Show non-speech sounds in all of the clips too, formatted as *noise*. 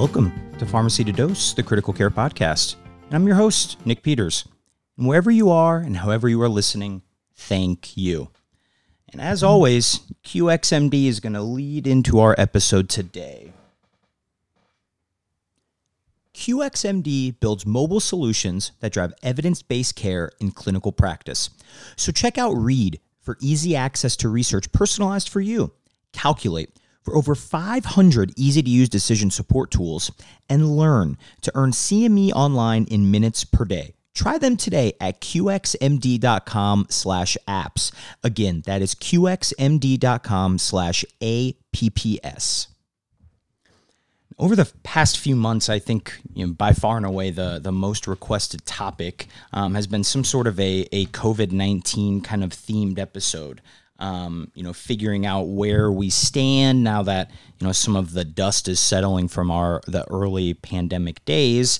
Welcome to Pharmacy to Dose, the Critical Care Podcast. And I'm your host, Nick Peters. And wherever you are and however you are listening, thank you. And as always, QXMD is going to lead into our episode today. QXMD builds mobile solutions that drive evidence based care in clinical practice. So check out Read for easy access to research personalized for you. Calculate for over 500 easy to use decision support tools and learn to earn CME online in minutes per day. Try them today at qxmd.com slash apps. Again, that is qxmd.com slash apps. Over the past few months, I think you know, by far and away the, the most requested topic um, has been some sort of a, a COVID 19 kind of themed episode um, you know, figuring out where we stand now that you know some of the dust is settling from our the early pandemic days.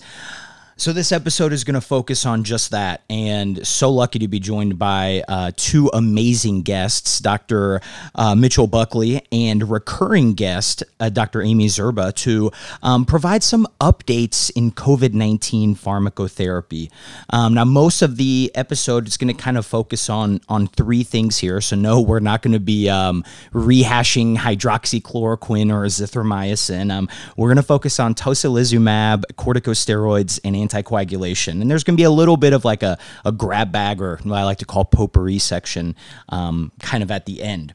So, this episode is going to focus on just that. And so lucky to be joined by uh, two amazing guests, Dr. Uh, Mitchell Buckley and recurring guest, uh, Dr. Amy Dzierba, to um, provide some updates in COVID 19 pharmacotherapy. Um, now, most of the episode is going to kind of focus on, on three things here. So, no, we're not going to be um, rehashing hydroxychloroquine or azithromycin. Um, we're going to focus on tocilizumab, corticosteroids, and anticoagulation. And there's going to be a little bit of like a, a grab bag or what I like to call potpourri section um, kind of at the end.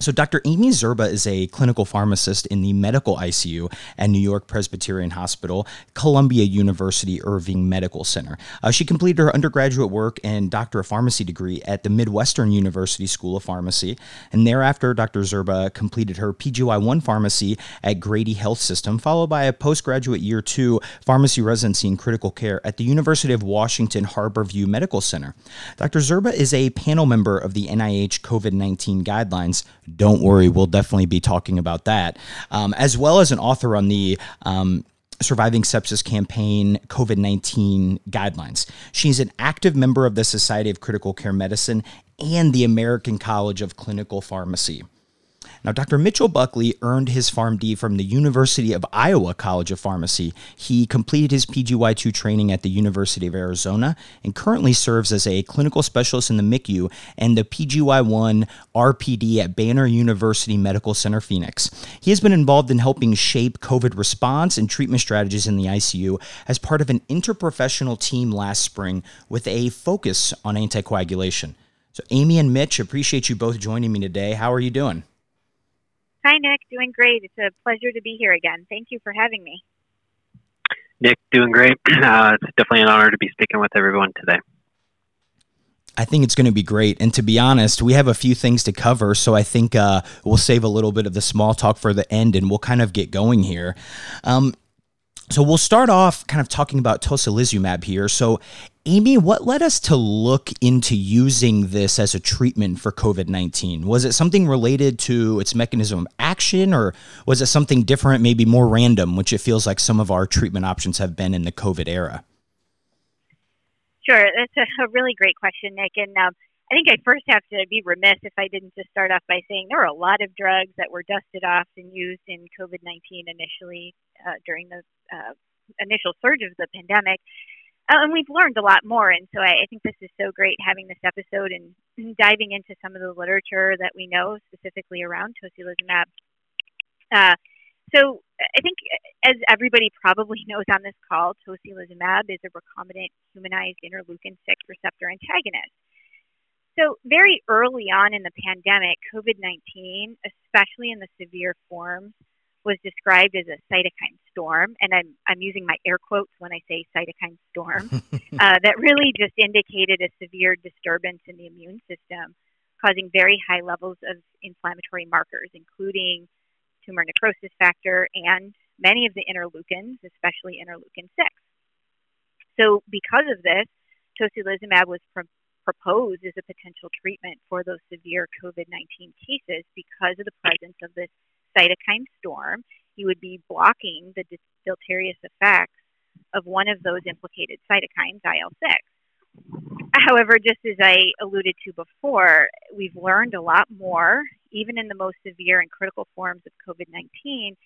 So, Dr. Amy Dzierba is a clinical pharmacist in the medical ICU at New York Presbyterian Hospital, Columbia University Irving Medical Center. Uh, she completed her undergraduate work and doctor of pharmacy degree at the Midwestern University School of Pharmacy. And thereafter, Dr. Dzierba completed her PGY1 pharmacy at Grady Health System, followed by a postgraduate year two pharmacy residency in critical care at the University of Washington Harborview Medical Center. Dr. Dzierba is a panel member of the NIH COVID 19 guidelines don't worry, we'll definitely be talking about that, um, as well as an author on the um, Surviving Sepsis Campaign COVID 19 guidelines. She's an active member of the Society of Critical Care Medicine and the American College of Clinical Pharmacy. Now, Dr. Mitchell Buckley earned his PharmD from the University of Iowa College of Pharmacy. He completed his PGY2 training at the University of Arizona and currently serves as a clinical specialist in the MICU and the PGY1 RPD at Banner University Medical Center Phoenix. He has been involved in helping shape COVID response and treatment strategies in the ICU as part of an interprofessional team last spring with a focus on anticoagulation. So, Amy and Mitch, appreciate you both joining me today. How are you doing? Hi, Nick. Doing great. It's a pleasure to be here again. Thank you for having me. Nick, doing great. *clears throat* Uh, it's definitely an honor to be speaking with everyone today. I think it's going to be great. And to be honest, we have a few things to cover. So I think uh, we'll save a little bit of the small talk for the end and we'll kind of get going here. Um, so we'll start off kind of talking about tocilizumab here. So, Amy, what led us to look into using this as a treatment for COVID 19? Was it something related to its mechanism of action, or was it something different, maybe more random, which it feels like some of our treatment options have been in the COVID era? Sure, that's a, really great question, Nick. And um, I think I first have to be remiss if I didn't just start off by saying there were a lot of drugs that were dusted off and used in COVID 19 initially uh, during the uh, initial surge of the pandemic. Uh, and we've learned a lot more. And so I, I think this is so great having this episode and diving into some of the literature that we know specifically around tocilizumab. Uh, so I think, as everybody probably *laughs* knows on this call, tocilizumab is a recombinant humanized interleukin 6 receptor antagonist. So, very early on in the pandemic, COVID 19, especially in the severe forms, was described as a cytokine storm, and I'm, I'm using my air quotes when I say cytokine storm, *laughs* uh, that really just indicated a severe disturbance in the immune system, causing very high levels of inflammatory markers, including tumor necrosis factor and many of the interleukins, especially interleukin 6. So, because of this, tocilizumab was pr- proposed as a potential treatment for those severe COVID 19 cases because of the presence of this cytokine storm. You would be blocking the deleterious effects of one of those implicated cytokines, IL 6. However, just as I alluded to before, we've learned a lot more, even in the most severe and critical forms of COVID 19.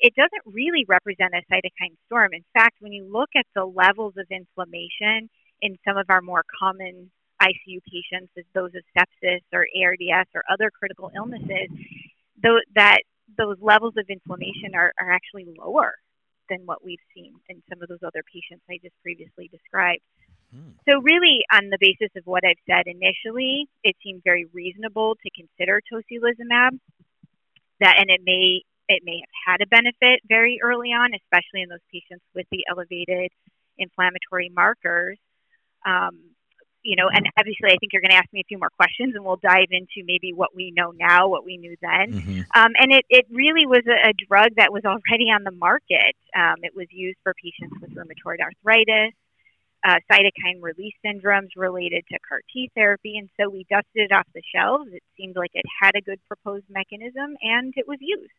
It doesn't really represent a cytokine storm. In fact, when you look at the levels of inflammation in some of our more common ICU patients, as those of sepsis or ARDS or other critical illnesses, though that those levels of inflammation are, are actually lower than what we've seen in some of those other patients I just previously described. Hmm. So, really, on the basis of what I've said initially, it seemed very reasonable to consider tocilizumab. That, and it may it may have had a benefit very early on, especially in those patients with the elevated inflammatory markers. Um, you know, and obviously, I think you're going to ask me a few more questions, and we'll dive into maybe what we know now, what we knew then. Mm-hmm. Um, and it, it really was a, a, drug that was already on the market. Um, it was used for patients with rheumatoid arthritis, uh, cytokine release syndromes related to CAR T therapy, and so we dusted it off the shelves. It seemed like it had a good proposed mechanism, and it was used.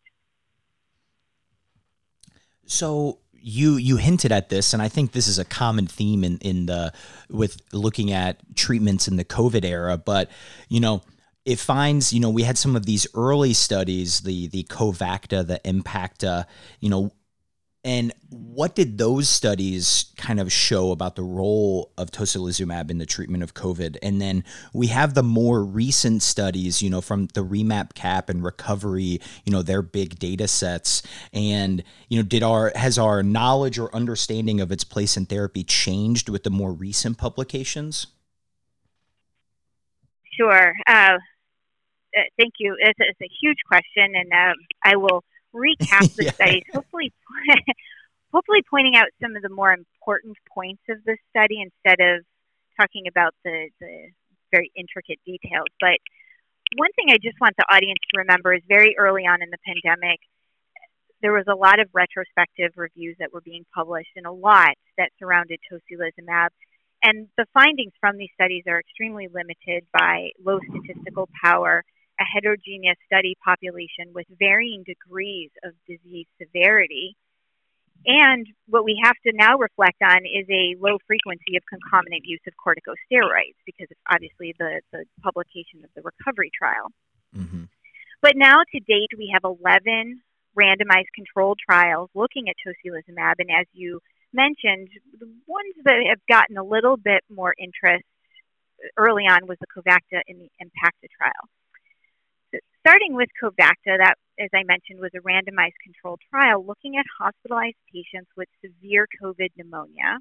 So you you hinted at this, and I think this is a common theme in in the with looking at treatments in the COVID era. But you know, it finds you know we had some of these early studies, the the Covacta, the Empacta, you know, and what did those studies kind of show about the role of tocilizumab in the treatment of COVID? And then we have the more recent studies, you know, from the Remap Cap and Recovery, you know, their big data sets. And, you know, did our has our knowledge or understanding of its place in therapy changed with the more recent publications? Sure. Uh, uh thank you. It's, it's, a huge question, and um, I will recap *laughs* the yeah. studies, hopefully, *laughs* hopefully pointing out some of the more important points of the study instead of talking about the, the very intricate details. But one thing I just want the audience to remember is very early on in the pandemic, there was a lot of retrospective reviews that were being published and a lot that surrounded tocilizumab. And the findings from these studies are extremely limited by low statistical power a heterogeneous study population with varying degrees of disease severity. And what we have to now reflect on is a low frequency of concomitant use of corticosteroids because of obviously the, the publication of the recovery trial. Mm-hmm. But now to date, we have 11 randomized controlled trials looking at tocilizumab. And as you mentioned, the ones that have gotten a little bit more interest early on was the Covacta and the Empacta trial starting with Covacta, that, as I mentioned, was a randomized controlled trial looking at hospitalized patients with severe COVID pneumonia.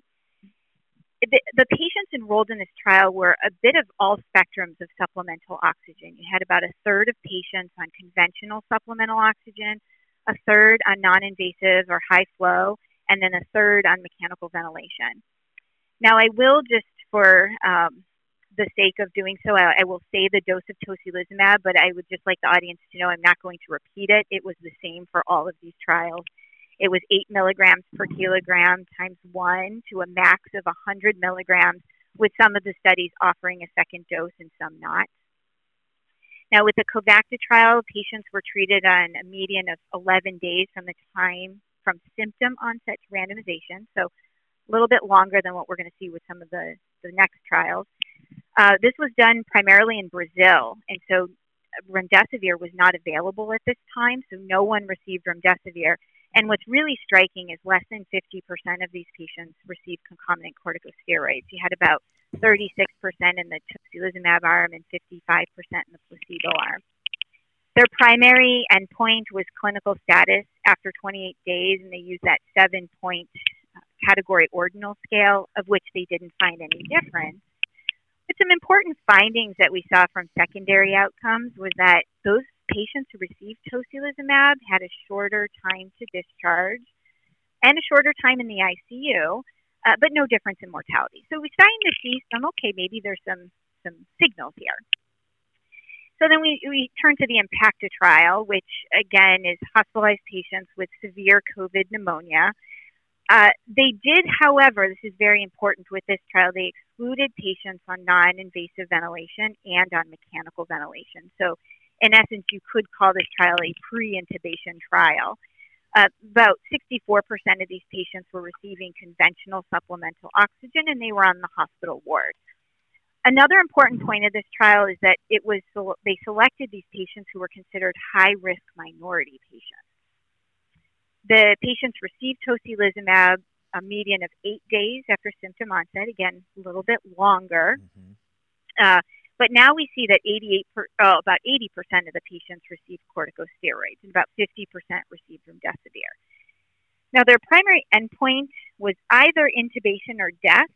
The, the, patients enrolled in this trial were a bit of all spectrums of supplemental oxygen. You had about a third of patients on conventional supplemental oxygen, a third on non invasive or high flow, and then a third on mechanical ventilation. Now, I will just for um, the sake of doing so, I, I, will say the dose of tocilizumab, but I would just like the audience to know I'm not going to repeat it. It was the same for all of these trials. It was 8 milligrams per kilogram times 1 to a max of 100 milligrams, with some of the studies offering a second dose and some not. Now, with the Covacta trial, patients were treated on a median of 11 days from the time from symptom onset to randomization, so a little bit longer than what we're going to see with some of the, the next trials. Uh, this was done primarily in Brazil, and so remdesivir was not available at this time, so no one received remdesivir. And what's really striking is less than 50% of these patients received concomitant corticosteroids. You had about 36% in the tocilizumab arm and 55% in the placebo arm. Their primary endpoint was clinical status after 28 days, and they used that seven point uh, category ordinal scale, of which they didn't find any difference. Some important findings that we saw from secondary outcomes was that those patients who received tocilizumab had a shorter time to discharge and a shorter time in the ICU, uh, but no difference in mortality. So we're starting to see some, okay, maybe there's some, some signals here. So then we, we turn to the EMPACTA trial, which again is hospitalized patients with severe COVID pneumonia. Uh, they did, however, this is very important with this trial, they excluded patients on non invasive ventilation and on mechanical ventilation. So, in essence, you could call this trial a pre intubation trial. Uh, about 64% of these patients were receiving conventional supplemental oxygen and they were on the hospital ward. Another important point of this trial is that it was they selected these patients who were considered high risk minority patients. The patients received tocilizumab a median of eight days after symptom onset, again, a little bit longer. Mm-hmm. Uh, but now we see that 88 per, oh, about 80% of the patients received corticosteroids and about 50% received remdesivir. Now, their primary endpoint was either intubation or death,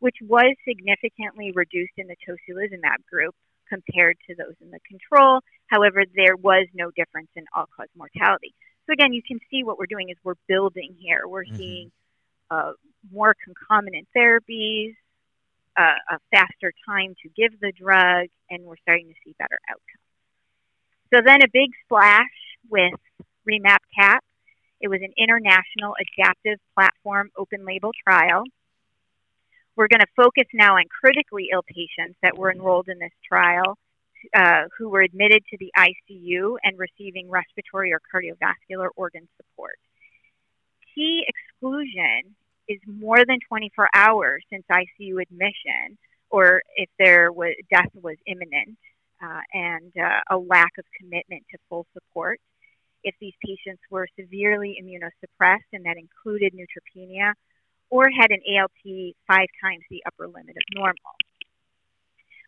which was significantly reduced in the tocilizumab group compared to those in the control. However, there was no difference in all-cause mortality. So again, you can see what we're doing is we're building here. We're mm-hmm. seeing uh, more concomitant therapies, uh, a faster time to give the drug, and we're starting to see better outcomes. So then a big splash with REMAP CAP. It was an international adaptive platform open label trial. We're going to focus now on critically ill patients that were enrolled in this trial uh, who were admitted to the ICU and receiving respiratory or cardiovascular organ support. Key exclusion is more than 24 hours since ICU admission, or if there was death was imminent, uh, and uh, a lack of commitment to full support. If these patients were severely immunosuppressed, and that included neutropenia, or had an ALT five times the upper limit of normal.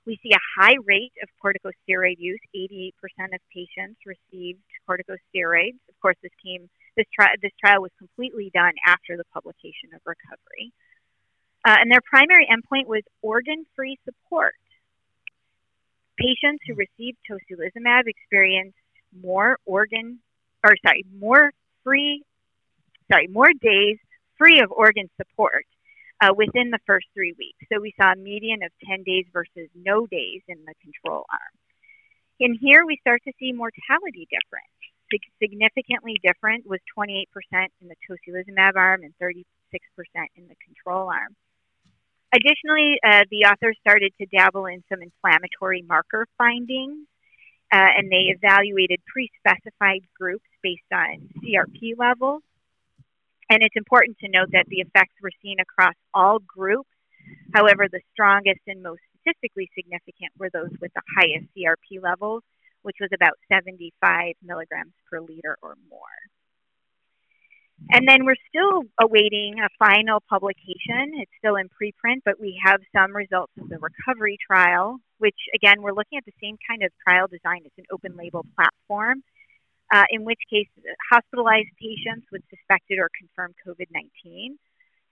We see a high rate of corticosteroid use. 88% of patients received corticosteroids. Of course, this came this, tri- this trial was completely done after the publication of recovery. Uh, and their primary endpoint was organ-free support. Patients who received tocilizumab experienced more organ, or sorry, more free, sorry, more days free of organ support uh, within the first three weeks. So we saw a median of 10 days versus no days in the control arm. And here we start to see mortality difference. Significantly different was 28% in the tocilizumab arm and 36% in the control arm. Additionally, uh, the authors started to dabble in some inflammatory marker findings, uh, and they evaluated pre specified groups based on CRP levels and it's important to note that the effects were seen across all groups. However, the strongest and most statistically significant were those with the highest CRP levels, which was about 75 milligrams per liter or more. And then we're still awaiting a final publication. It's still in preprint, but we have some results of the recovery trial, which again, we're looking at the same kind of trial design. It's an open label platform uh, in which case hospitalized patients with suspected or confirmed COVID 19.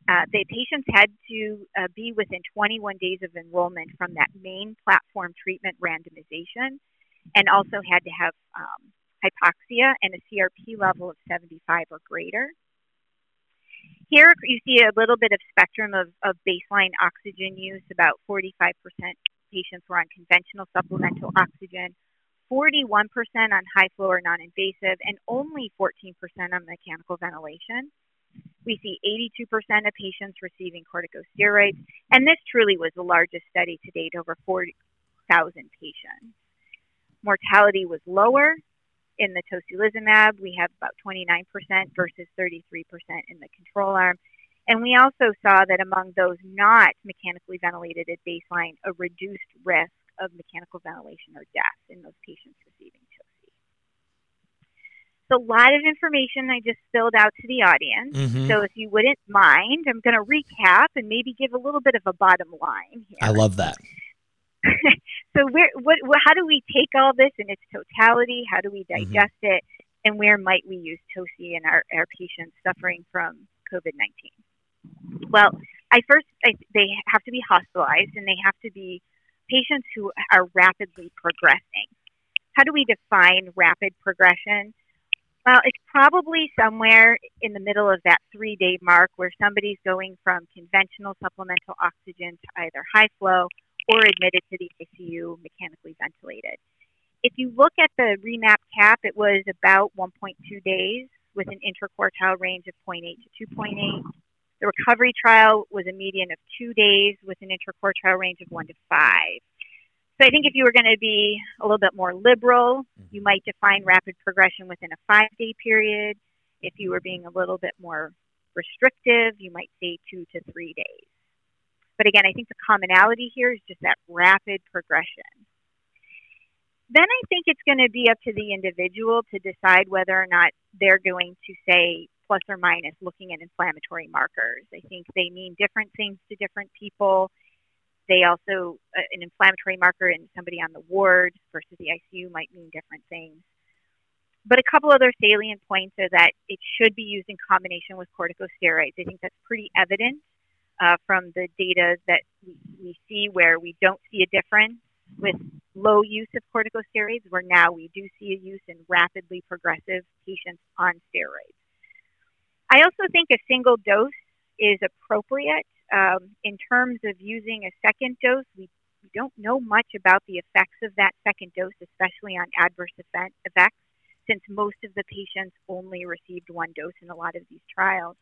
Uh, the patients had to uh, be within 21 days of enrollment from that main platform treatment randomization and also had to have um, hypoxia and a CRP level of 75 or greater. Here you see a little bit of spectrum of, of baseline oxygen use. About 45% patients were on conventional supplemental oxygen, 41% on high flow or non invasive, and only 14% on mechanical ventilation. We see 82% of patients receiving corticosteroids, and this truly was the largest study to date, over 4,000 patients. Mortality was lower in the tocilizumab. We have about 29% versus 33% in the control arm. And we also saw that among those not mechanically ventilated at baseline, a reduced risk of mechanical ventilation or death in those patients receiving TOCI. So a lot of information I just spilled out to the audience. Mm-hmm. So if you wouldn't mind, I'm going to recap and maybe give a little bit of a bottom line here. I love that. *laughs* so where, what, how do we take all this in its totality? How do we mm-hmm. digest mm-hmm. it? And where might we use TOCI in our, our patients suffering from COVID-19? Well, I first, I, they have to be hospitalized and they have to be patients who are rapidly progressing. how do we define rapid progression? Well, it's probably somewhere in the middle of that three day mark where somebody's going from conventional supplemental oxygen to either high flow or admitted to the ICU mechanically ventilated. If you look at the REMAP cap, it was about 1.2 days with an interquartile range of 0.8 to 2.8. The recovery trial was a median of two days with an interquartile range of one to five. So I think if you were going to be a little bit more liberal, mm-hmm. you might define rapid progression within a five day period. If you were being a little bit more restrictive, you might say two to three days. But again, I think the commonality here is just that rapid progression. Then I think it's going to be up to the individual to decide whether or not they're going to say plus or minus looking at inflammatory markers. I think they mean different things to different people they also, uh, an inflammatory marker in somebody on the ward versus the ICU might mean different things. But a couple other salient points are that it should be used in combination with corticosteroids. I think that's pretty evident uh, from the data that we, we see where we don't see a difference with low use of corticosteroids, where now we do see a use in rapidly progressive patients on steroids. I also think a single dose is appropriate um, in terms of using a second dose, we, we don't know much about the effects of that second dose, especially on adverse effect, effects, since most of the patients only received one dose in a lot of these trials.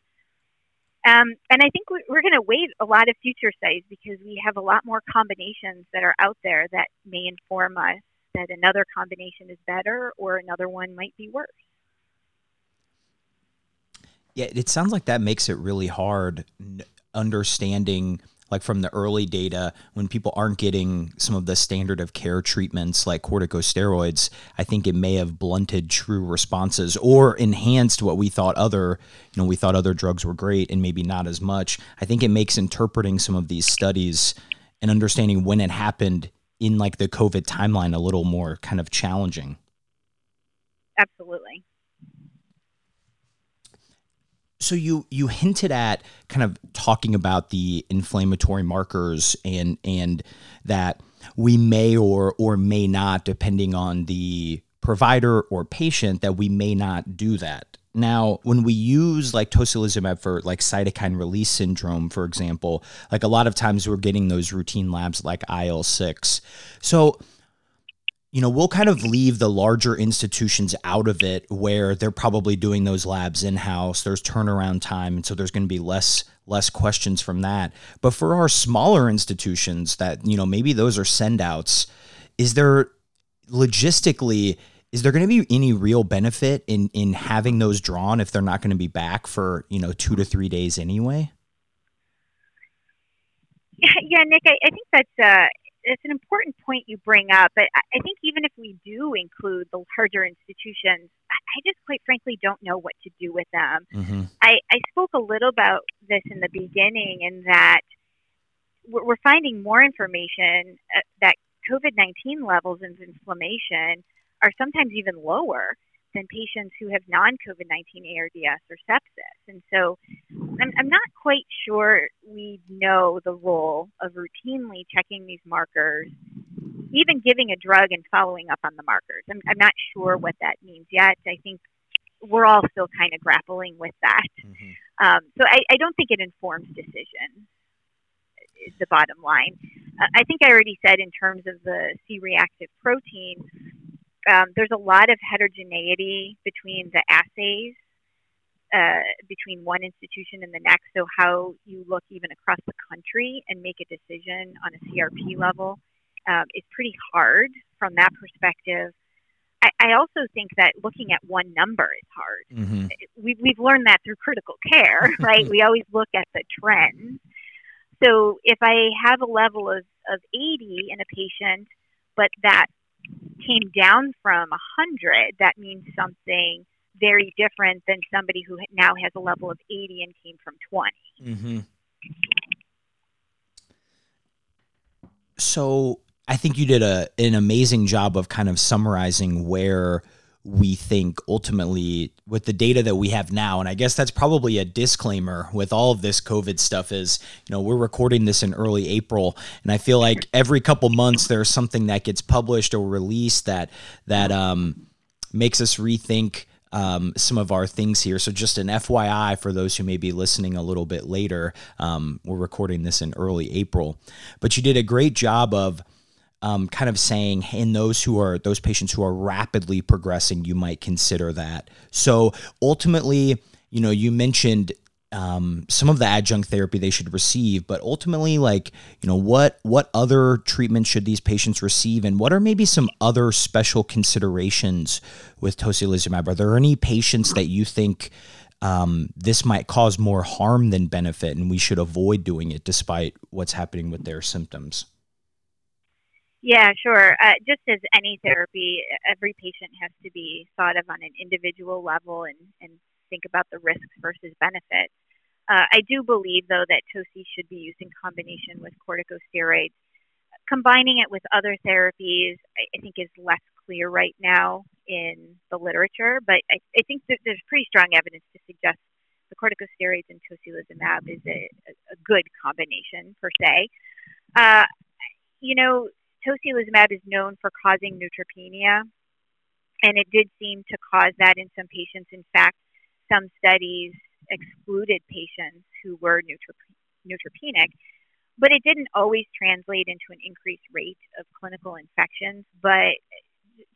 Um, and I think we're going to wait a lot of future studies because we have a lot more combinations that are out there that may inform us that another combination is better or another one might be worse. Yeah, it sounds like that makes it really hard understanding like from the early data when people aren't getting some of the standard of care treatments like corticosteroids i think it may have blunted true responses or enhanced what we thought other you know we thought other drugs were great and maybe not as much. I think it makes interpreting some of these studies and understanding when it happened in like the covid timeline a little more kind of challenging. Absolutely so you you hinted at kind of talking about the inflammatory markers and and that we may or or may not depending on the provider or patient that we may not do that now, when we use like tocilizumab for like cytokine release syndrome, for example, like a lot of times we're getting those routine labs like IL 6. So, you know, we'll kind of leave the larger institutions out of it where they're probably doing those labs in house. There's turnaround time. And so there's going to be less less questions from that. But for our smaller institutions that, you know, maybe those are send outs, is there logistically is there going to be any real benefit in in having those drawn if they're not going to be back for, you know, 2 to 3 days anyway? Yeah, Nick, I, I think that's uh, it's an important point you bring up. But I think even if we do include the larger institutions, I just quite frankly don't know what to do with them. Mm-hmm. I, I spoke a little about this in the beginning, in that we're finding more information uh, that COVID 19 levels of inflammation are sometimes even lower than patients who have non COVID 19 ARDS or sepsis. And so I'm, I'm not quite sure we know the role of routinely checking these markers, even giving a drug and following up on the markers. I'm, I'm not sure what that means yet. I think we're all still kind of grappling with that. Mm-hmm. Um, so I, I don't think it informs decision, is the bottom line. Uh, I think I already said in terms of the C reactive protein, um, there's a lot of heterogeneity between the assays uh, between one institution and the next. So how you look even across the country and make a decision on a CRP level um, is pretty hard from that perspective. I, I, also think that looking at one number is hard. Mm-hmm. We've, we've learned that through critical care, *laughs* right? we always look at the trends. So if I have a level of, of 80 in a patient, but that came down from 100, that means something very different than somebody who now has a level of 80 and came from 20. Mm-hmm. So I think you did a an amazing job of kind of summarizing where we think ultimately with the data that we have now and i guess that's probably a disclaimer with all of this covid stuff is you know we're recording this in early april and i feel like every couple months there's something that gets published or released that that um, makes us rethink um, some of our things here. So, just an FYI for those who may be listening a little bit later, um, we're recording this in early April. But you did a great job of um, kind of saying in those who are those patients who are rapidly progressing, you might consider that. So ultimately, you know, you mentioned um, some of the adjunct therapy they should receive, but ultimately, like you know, what what other treatment should these patients receive, and what are maybe some other special considerations with tocilizumab? Are there any patients that you think um, this might cause more harm than benefit, and we should avoid doing it despite what's happening with their symptoms? Yeah, sure. Uh, just as any therapy, every patient has to be thought of on an individual level and, and think about the risks versus benefits. Uh, I do believe, though, that TOCI should be used in combination with corticosteroids. Combining it with other therapies, I, think, is less clear right now in the literature, but I, I think that there's pretty strong evidence to suggest the corticosteroids and tocilizumab is a, a good combination per se. Uh, you know, tocilizumab is known for causing neutropenia, and it did seem to cause that in some patients. In fact, some studies excluded patients who were neutrop- neutropenic, but it didn't always translate into an increased rate of clinical infections. But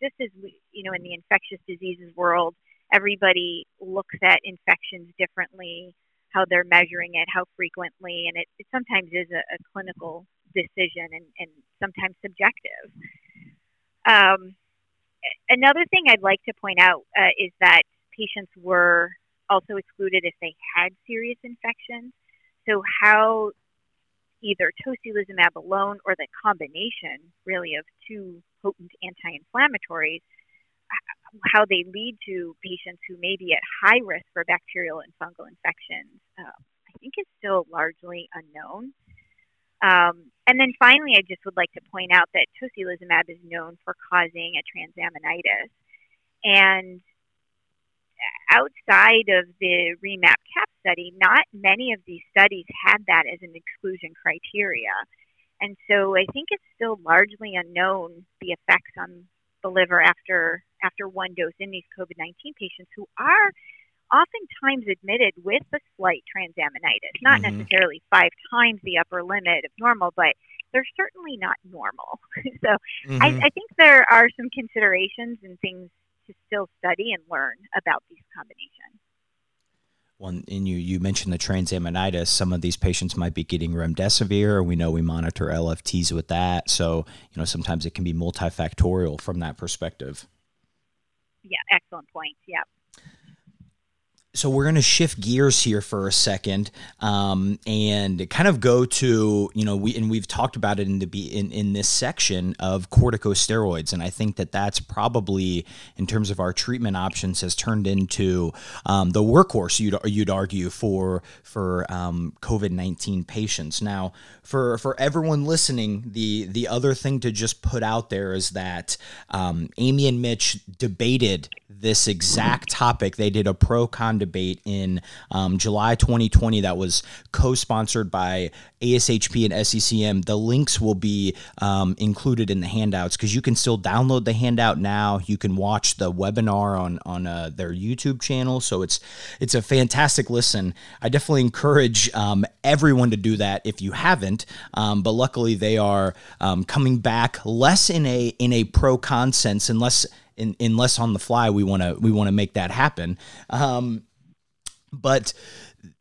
just as we, you know, in the infectious diseases world, everybody looks at infections differently, how they're measuring it, how frequently, and it, it sometimes is a, a clinical decision and, and sometimes subjective. Um, another thing I'd like to point out uh, is that patients were also excluded if they had serious infections. So, how either tocilizumab alone or the combination, really, of two potent anti inflammatories, how they lead to patients who may be at high risk for bacterial and fungal infections, uh, I think is still largely unknown. Um, and then finally, I just would like to point out that tocilizumab is known for causing a transaminitis. And outside of the REMAP CAP study, not many of these studies had that as an exclusion criteria. And so I think it's still largely unknown the effects on the liver after after one dose in these COVID-19 patients who are oftentimes admitted with a slight transaminitis, not mm-hmm. necessarily five times the upper limit of normal, but they're certainly not normal. *laughs* so mm-hmm. I, I think there are some considerations and things to still study and learn about these combinations. Well, and you, you mentioned the transaminitis. Some of these patients might be getting remdesivir. And we know we monitor LFTs with that. So, you know, sometimes it can be multifactorial from that perspective. Yeah, excellent point. Yeah so we're going to shift gears here for a second um, and kind of go to you know we and we've talked about it in the in, in this section of corticosteroids and i think that that's probably in terms of our treatment options has turned into um, the workhorse you'd, you'd argue for for um, covid-19 patients. Now for for everyone listening the the other thing to just put out there is that um, amy and mitch debated this exact topic. They did a pro con debate in um, July 2020 that was co sponsored by ASHP and SCCM. The links will be um, included in the handouts because you can still download the handout now. You can watch the webinar on on uh, their YouTube channel. So it's it's a fantastic listen. I definitely encourage um, everyone to do that if you haven't. Um, but luckily, they are um, coming back less in a in a pro con sense, unless in, unless on the fly we want to we want to make that happen. Um, but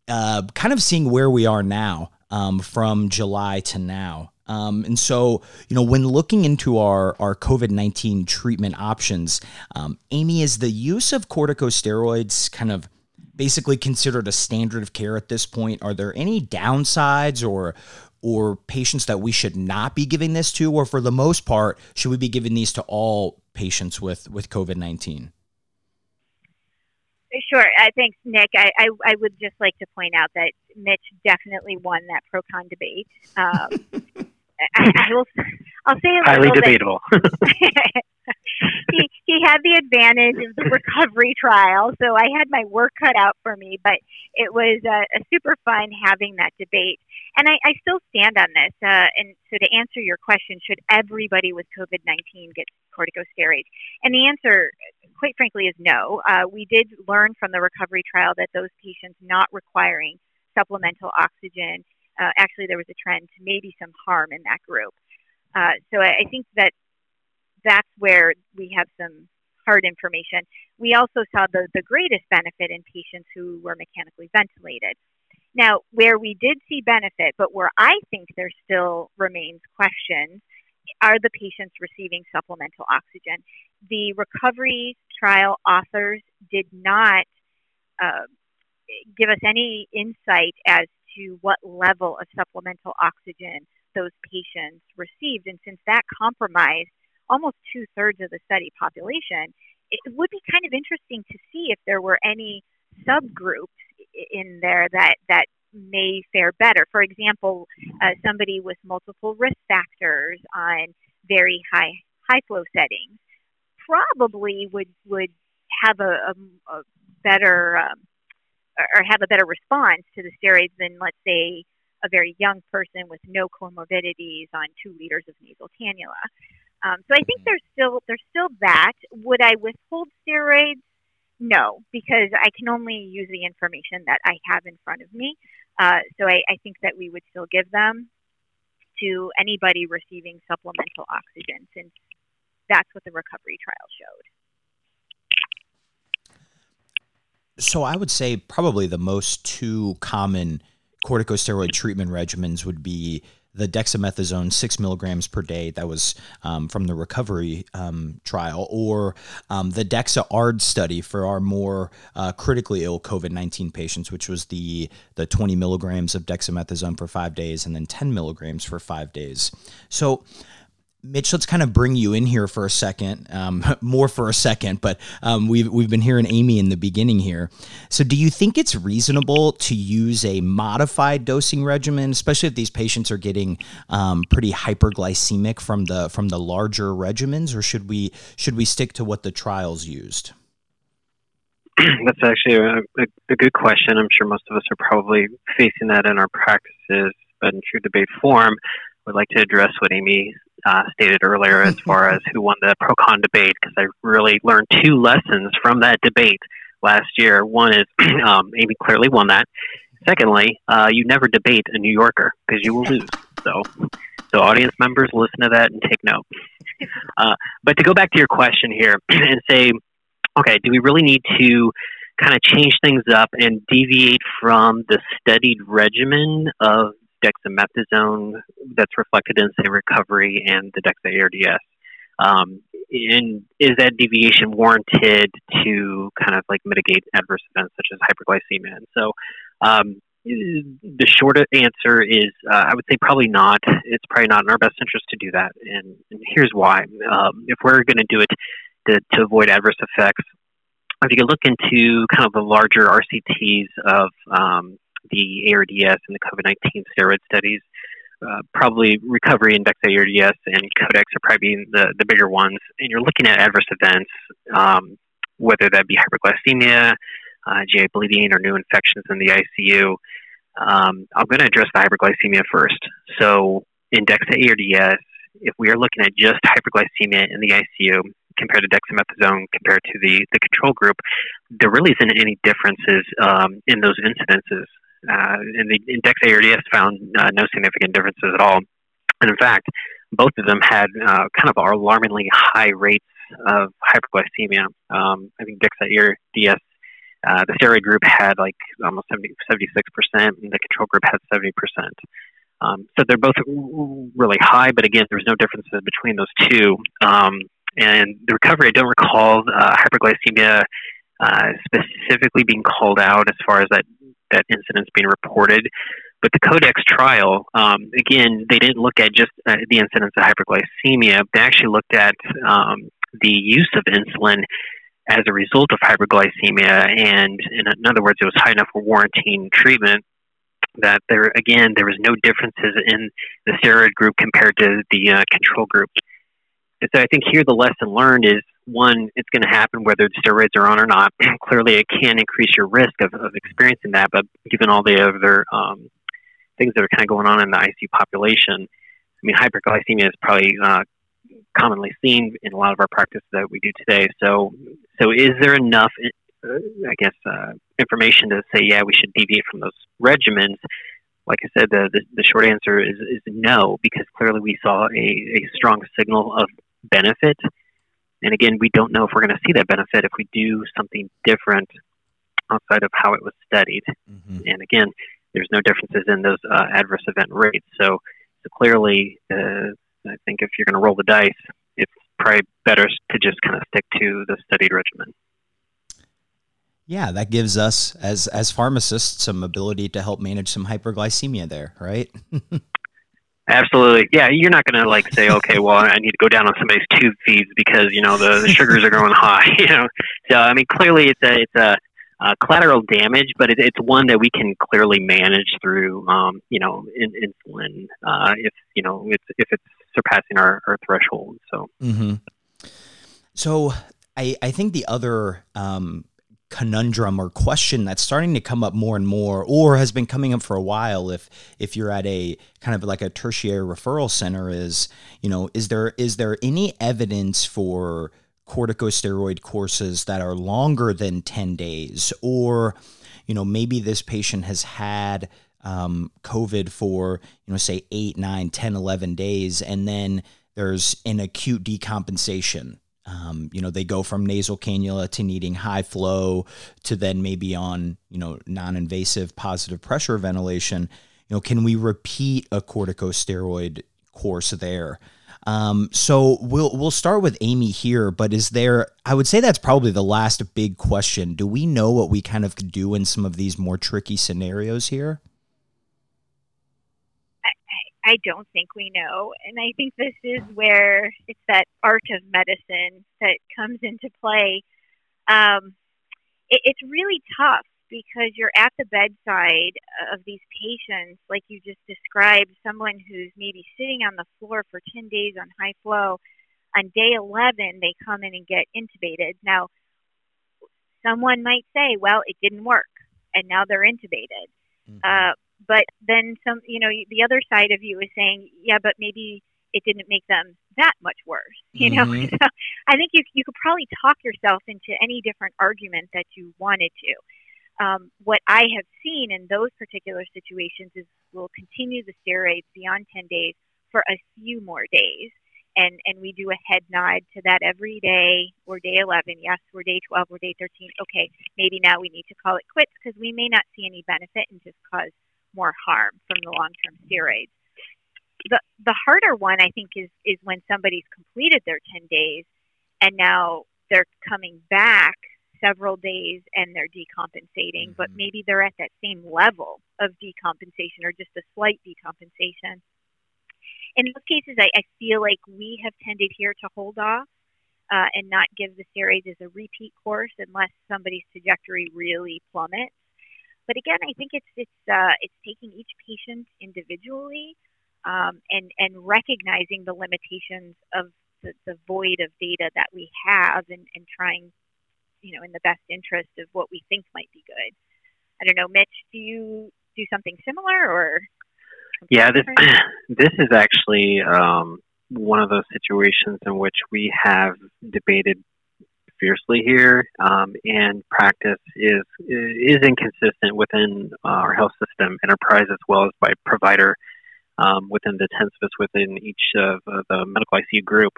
uh, kind of seeing where we are now um, from July to now. Um, and so, you know, when looking into our, our COVID 19 treatment options, um, Amy, is the use of corticosteroids kind of basically considered a standard of care at this point? Are there any downsides or or patients that we should not be giving this to, or for the most part, should we be giving these to all patients with with COVID nineteen? Sure. Uh, thanks, Nick. I, I, I, would just like to point out that Mitch definitely won that pro con debate. Um, *laughs* I, I, will. I'll say it's highly debatable. *laughs* *laughs* he he had the advantage of the recovery trial, so I had my work cut out for me. But it was uh, a super fun having that debate, and I, I still stand on this. Uh, and so, to answer your question, should everybody with COVID nineteen get corticosteroids? And the answer, quite frankly, is no. Uh, we did learn from the recovery trial that those patients not requiring supplemental oxygen, uh, actually, there was a trend to maybe some harm in that group. Uh, so I, I think that that's where we have some hard information. We also saw the, the greatest benefit in patients who were mechanically ventilated. Now, where we did see benefit, but where I think there still remains questions, are the patients receiving supplemental oxygen. The recovery trial authors did not uh, give us any insight as to what level of supplemental oxygen those patients received. And since that compromised almost two thirds of the study population, it would be kind of interesting to see if there were any subgroups in there that that may fare better. For example, uh, somebody with multiple risk factors on very high high flow settings probably would would have a, a, a better um, or have a better response to the steroids than let's say a very young person with no comorbidities on two liters of nasal cannula. Um, so I think there's still there's still that. Would I withhold steroids? No, because I can only use the information that I have in front of me. Uh, so I, I think that we would still give them to anybody receiving supplemental oxygen, since that's what the recovery trial showed. So I would say probably the most two common corticosteroid treatment regimens would be the dexamethasone six milligrams per day that was um, from the recovery um, trial, or um, the DEXA-ARD study for our more uh, critically ill COVID nineteen patients, which was the the twenty milligrams of dexamethasone for five days and then ten milligrams for five days. So Mitch, let's kind of bring you in here for a second, um, *laughs* more for a second, but um, we've, we've been hearing Amy in the beginning here. So, do you think it's reasonable to use a modified dosing regimen, especially if these patients are getting um, pretty hyperglycemic from the from the larger regimens, or should we should we stick to what the trials used? *clears throat* That's actually a, a, a good question. I'm sure most of us are probably facing that in our practices, but in true debate form, would like to address what Amy uh, stated earlier as far as who won the pro con debate because I really learned two lessons from that debate last year. One is *clears throat* um, Amy clearly won that. Secondly, uh, you never debate a New Yorker because you will lose. So, so audience members, listen to that and take note. Uh, but to go back to your question here *clears throat* and say, okay, do we really need to kind of change things up and deviate from the studied regimen of dexamethasone that's reflected in, say, recovery and the DEXA ARDS. Um, and is that deviation warranted to kind of like mitigate adverse events such as hyperglycemia? And so, um, the short answer is uh, I would say probably not. It's probably not in our best interest to do that, and, and here's why. Um, if we're going to do it to, to avoid adverse effects, if you look into kind of the larger RCTs of um, the ARDS and the COVID 19 steroid studies. Uh, probably recovery index ARDS and Codex are probably the, the bigger ones. And you're looking at adverse events, um, whether that be hyperglycemia, uh, GI bleeding, or new infections in the ICU. Um, I'm going to address the hyperglycemia first. So, in DEXA ARDS, if we are looking at just hyperglycemia in the ICU compared to dexamethasone compared to the, the control group, there really isn't any differences um, in those incidences. Uh, and the index ARDS found uh, no significant differences at all. And in fact, both of them had uh, kind of alarmingly high rates of hyperglycemia. Um, I think DEXA ARDS, uh, the steroid group had like almost 70, 76%, and the control group had 70%. Um, so they're both really high, but again, there's no differences between those two. Um, and the recovery, I don't recall uh, hyperglycemia uh, specifically being called out as far as that that incidents being reported. But the Codex trial, um, again, they didn't look at just uh, the incidence of hyperglycemia. They actually looked at um, the use of insulin as a result of hyperglycemia, and in other words, it was high enough for warranting treatment. That there again, there was no differences in the steroid group compared to the uh, control group. And so I think here the lesson learned is one, it's going to happen whether the steroids are on or not. *clears throat* Clearly, it can increase your risk of, of experiencing that, but given all the other um, things that are kind of going on in the ICU population, I mean, hyperglycemia is probably uh, commonly seen in a lot of our practice that we do today. So, so is there enough, uh, I guess, uh, information to say, yeah, we should deviate from those regimens? Like I said, the, the, the short answer is, is no, because clearly we saw a, a strong signal of benefit. And again, we don't know if we're going to see that benefit if we do something different outside of how it was studied. Mm-hmm. And again, there's no differences in those uh, adverse event rates. So, so clearly, uh, I think if you're going to roll the dice, it's probably better to just kind of stick to the studied regimen. Yeah, that gives us as as pharmacists some ability to help manage some hyperglycemia there, right? *laughs* Absolutely. Yeah, you're not going to like say, okay, well, I need to go down on somebody's tube feeds because you know the, the sugars are going high. *laughs* You know, so I mean, clearly it's a it's a uh, collateral damage, but it, it's one that we can clearly manage through, um, you know, in, insulin uh, if you know it's, if it's surpassing our, our threshold. So, mm-hmm. so I I think the other um, conundrum or question that's starting to come up more and more, or has been coming up for a while, if if you're at a kind of like a tertiary referral center, is you know, is there is there any evidence for corticosteroid courses that are longer than 10 days? Or you know maybe this patient has had um, covid for you know say 8 9 10 11 days and then there's an acute decompensation um, you know they go from nasal cannula to needing high flow to then maybe on you know non-invasive positive pressure ventilation you know can we repeat a corticosteroid course there um, so we'll we'll start with Amy here, but is there? I would say that's probably the last big question. Do we know what we kind of do in some of these more tricky scenarios here? I, don't think we know, and I think this is where it's that art of medicine that comes into play. Um, it, it's really tough because you're at the bedside of these patients, like you just described, someone who's maybe sitting on the floor for 10 days on high flow. On day 11, they come in and get intubated. Now, someone might say, well, it didn't work, and now they're intubated. Mm-hmm. Uh, but then some, you know, the other side of you is saying, yeah, but maybe it didn't make them that much worse. *laughs* You know, mm-hmm. so I think you you could probably talk yourself into any different argument that you wanted to um, what I have seen in those particular situations is we'll continue the steroids beyond 10 days for a few more days. And, and we do a head nod to that every day. We're day 11. Yes, we're day 12. We're day 13. Okay, maybe now we need to call it quits because we may not see any benefit and just cause more harm from the long term steroids. The, the harder one, I think, is, is when somebody's completed their 10 days and now they're coming back several days and they're decompensating, mm-hmm. but maybe they're at that same level of decompensation or just a slight decompensation. In those cases, I, I feel like we have tended here to hold off uh, and not give the steroids as a repeat course unless somebody's trajectory really plummets. But again, I think it's it's uh, it's taking each patient individually um, and and recognizing the limitations of the, the void of data that we have and, and trying you know in the best interest of what we think might be good. I don't know, Mitch. Do you do something similar or? Yeah, this *clears throat* this is actually um, one of those situations in which we have debated fiercely here, um, and practice is is inconsistent within our health system enterprise as well as by provider um, within the intensivist within each of the medical ICU group.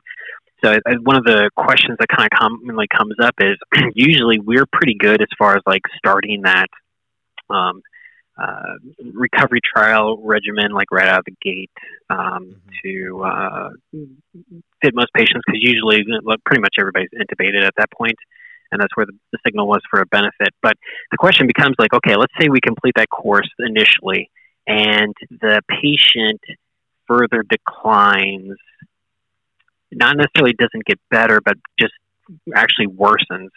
So uh, one of the questions that kind of commonly comes up is *clears throat* usually we're pretty good as far as like starting that um, uh, recovery trial regimen like right out of the gate um, mm-hmm. to uh, fit most patients because usually pretty much everybody's intubated at that point and that's where the, the signal was for a benefit. But the question becomes like, okay, let's say we complete that course initially and the patient further declines not necessarily doesn't get better, but just actually worsens.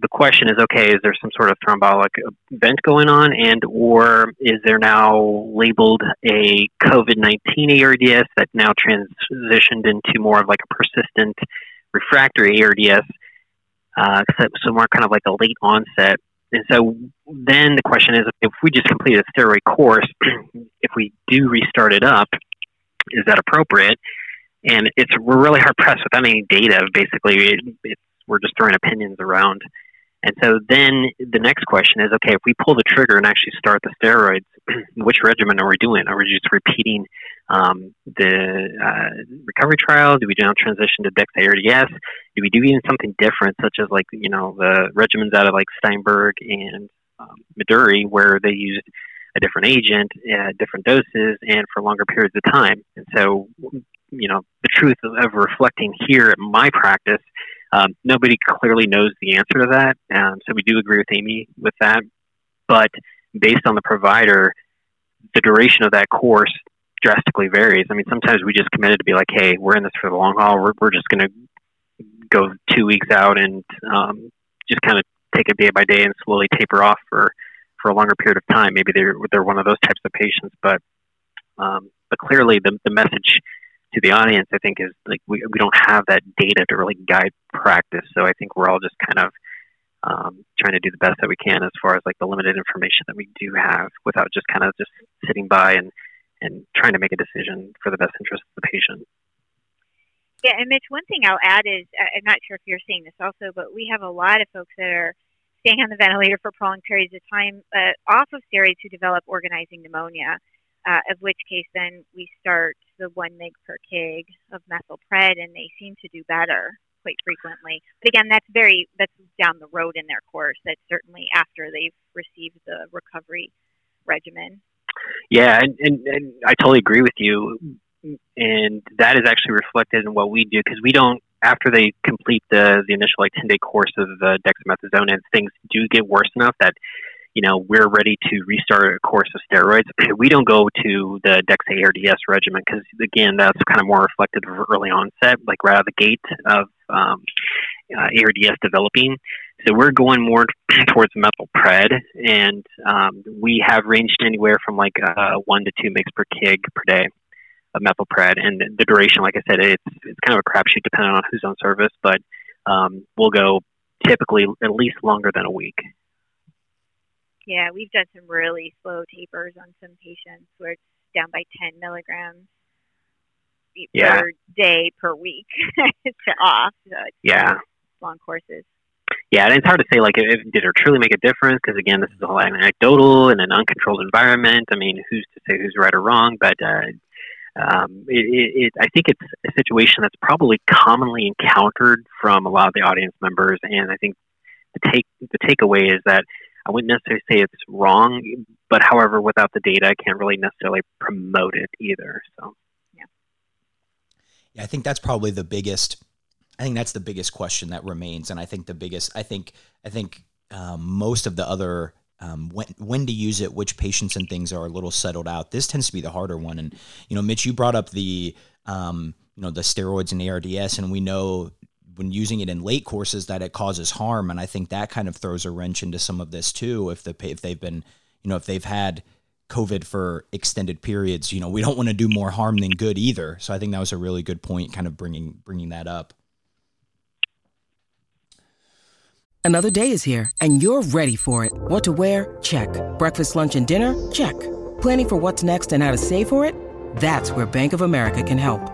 The question is, okay, is there some sort of thrombolic event going on, and or is there now labeled a COVID nineteen ARDS that now transitioned into more of like a persistent refractory ARDS, uh, so more kind of like a late onset. And so then the question is, if we just complete a steroid course, *clears throat* if we do restart it up, is that appropriate? And it's we're really hard pressed without any data. Basically, it, it's, we're just throwing opinions around. And so then the next question is, okay, if we pull the trigger and actually start the steroids, *clears throat* which regimen are we doing? Are we just repeating um, the uh, recovery trial? Do we now transition to Dex ARDS? Do we do even something different, such as like you know the regimens out of like Steinberg and um, where they used a different agent, uh, different doses, and for longer periods of time? And so, you know, the truth of reflecting here at my practice um, nobody clearly knows the answer to that, um, so we do agree with Amy with that. But based on the provider, the duration of that course drastically varies. I mean, sometimes we just committed to be like, hey, we're in this for the long haul. We're, we're just going to go two weeks out and um, just kind of take it day by day and slowly taper off for, for a longer period of time. Maybe they're, they're one of those types of patients, but um, but clearly the, the message to the audience, I think, is like we, we don't have that data to really guide practice. So I think we're all just kind of um, trying to do the best that we can as far as like the limited information that we do have without just kind of just sitting by and, and trying to make a decision for the best interest of the patient. Yeah, and Mitch, one thing I'll add is I'm not sure if you're seeing this also, but we have a lot of folks that are staying on the ventilator for prolonged periods of time uh, off of steroids who develop organizing pneumonia uh, of which case then we start the one mg per kg of methylpred, and they seem to do better quite frequently. But again, that's very that's down the road in their course. That's certainly after they've received the recovery regimen. Yeah, and, and, and I totally agree with you. And that is actually reflected in what we do because we don't after they complete the the initial like ten day course of the dexamethasone and things do get worse enough that you know, we're ready to restart a course of steroids. *clears throat* We don't go to the Dex ARDS regimen because, again, that's kind of more reflective of early onset, like right out of the gate of um, uh, ARDS developing. So we're going more *clears throat* towards methylpred, and um, we have ranged anywhere from like uh, one to two mg per kg per day of methylpred, and the duration, like I said, it's it's kind of a crapshoot depending on who's on service, but um, we'll go typically at least longer than a week. Yeah, we've done some really slow tapers on some patients where it's down by 10 milligrams yeah. per day per week *laughs* to off. So yeah. Long courses. Yeah, and it's hard to say like if did it truly make a difference because again, this is all anecdotal in an uncontrolled environment. I mean, who's to say who's right or wrong? But uh, um, it, it, it, I think it's a situation that's probably commonly encountered from a lot of the audience members, and I think the take the takeaway is that I wouldn't necessarily say it's wrong, but however, without the data, I can't really necessarily promote it either. So, yeah. Yeah, I think that's probably the biggest. I think that's the biggest question that remains, and I think the biggest. I think I think um, most of the other um, when when to use it, which patients and things are a little settled out. This tends to be the harder one, and you know, Mitch, you brought up the um, you know the steroids and ARDS, and we know when using it in late courses that it causes harm and i think that kind of throws a wrench into some of this too if the if they've been you know if they've had covid for extended periods you know we don't want to do more harm than good either. So i think that was a really good point kind of bringing bringing that up. Another day is here and you're ready for it. What to wear? Check. Breakfast lunch and dinner? Check. Planning for what's next and how to save for it? That's where bank of america can help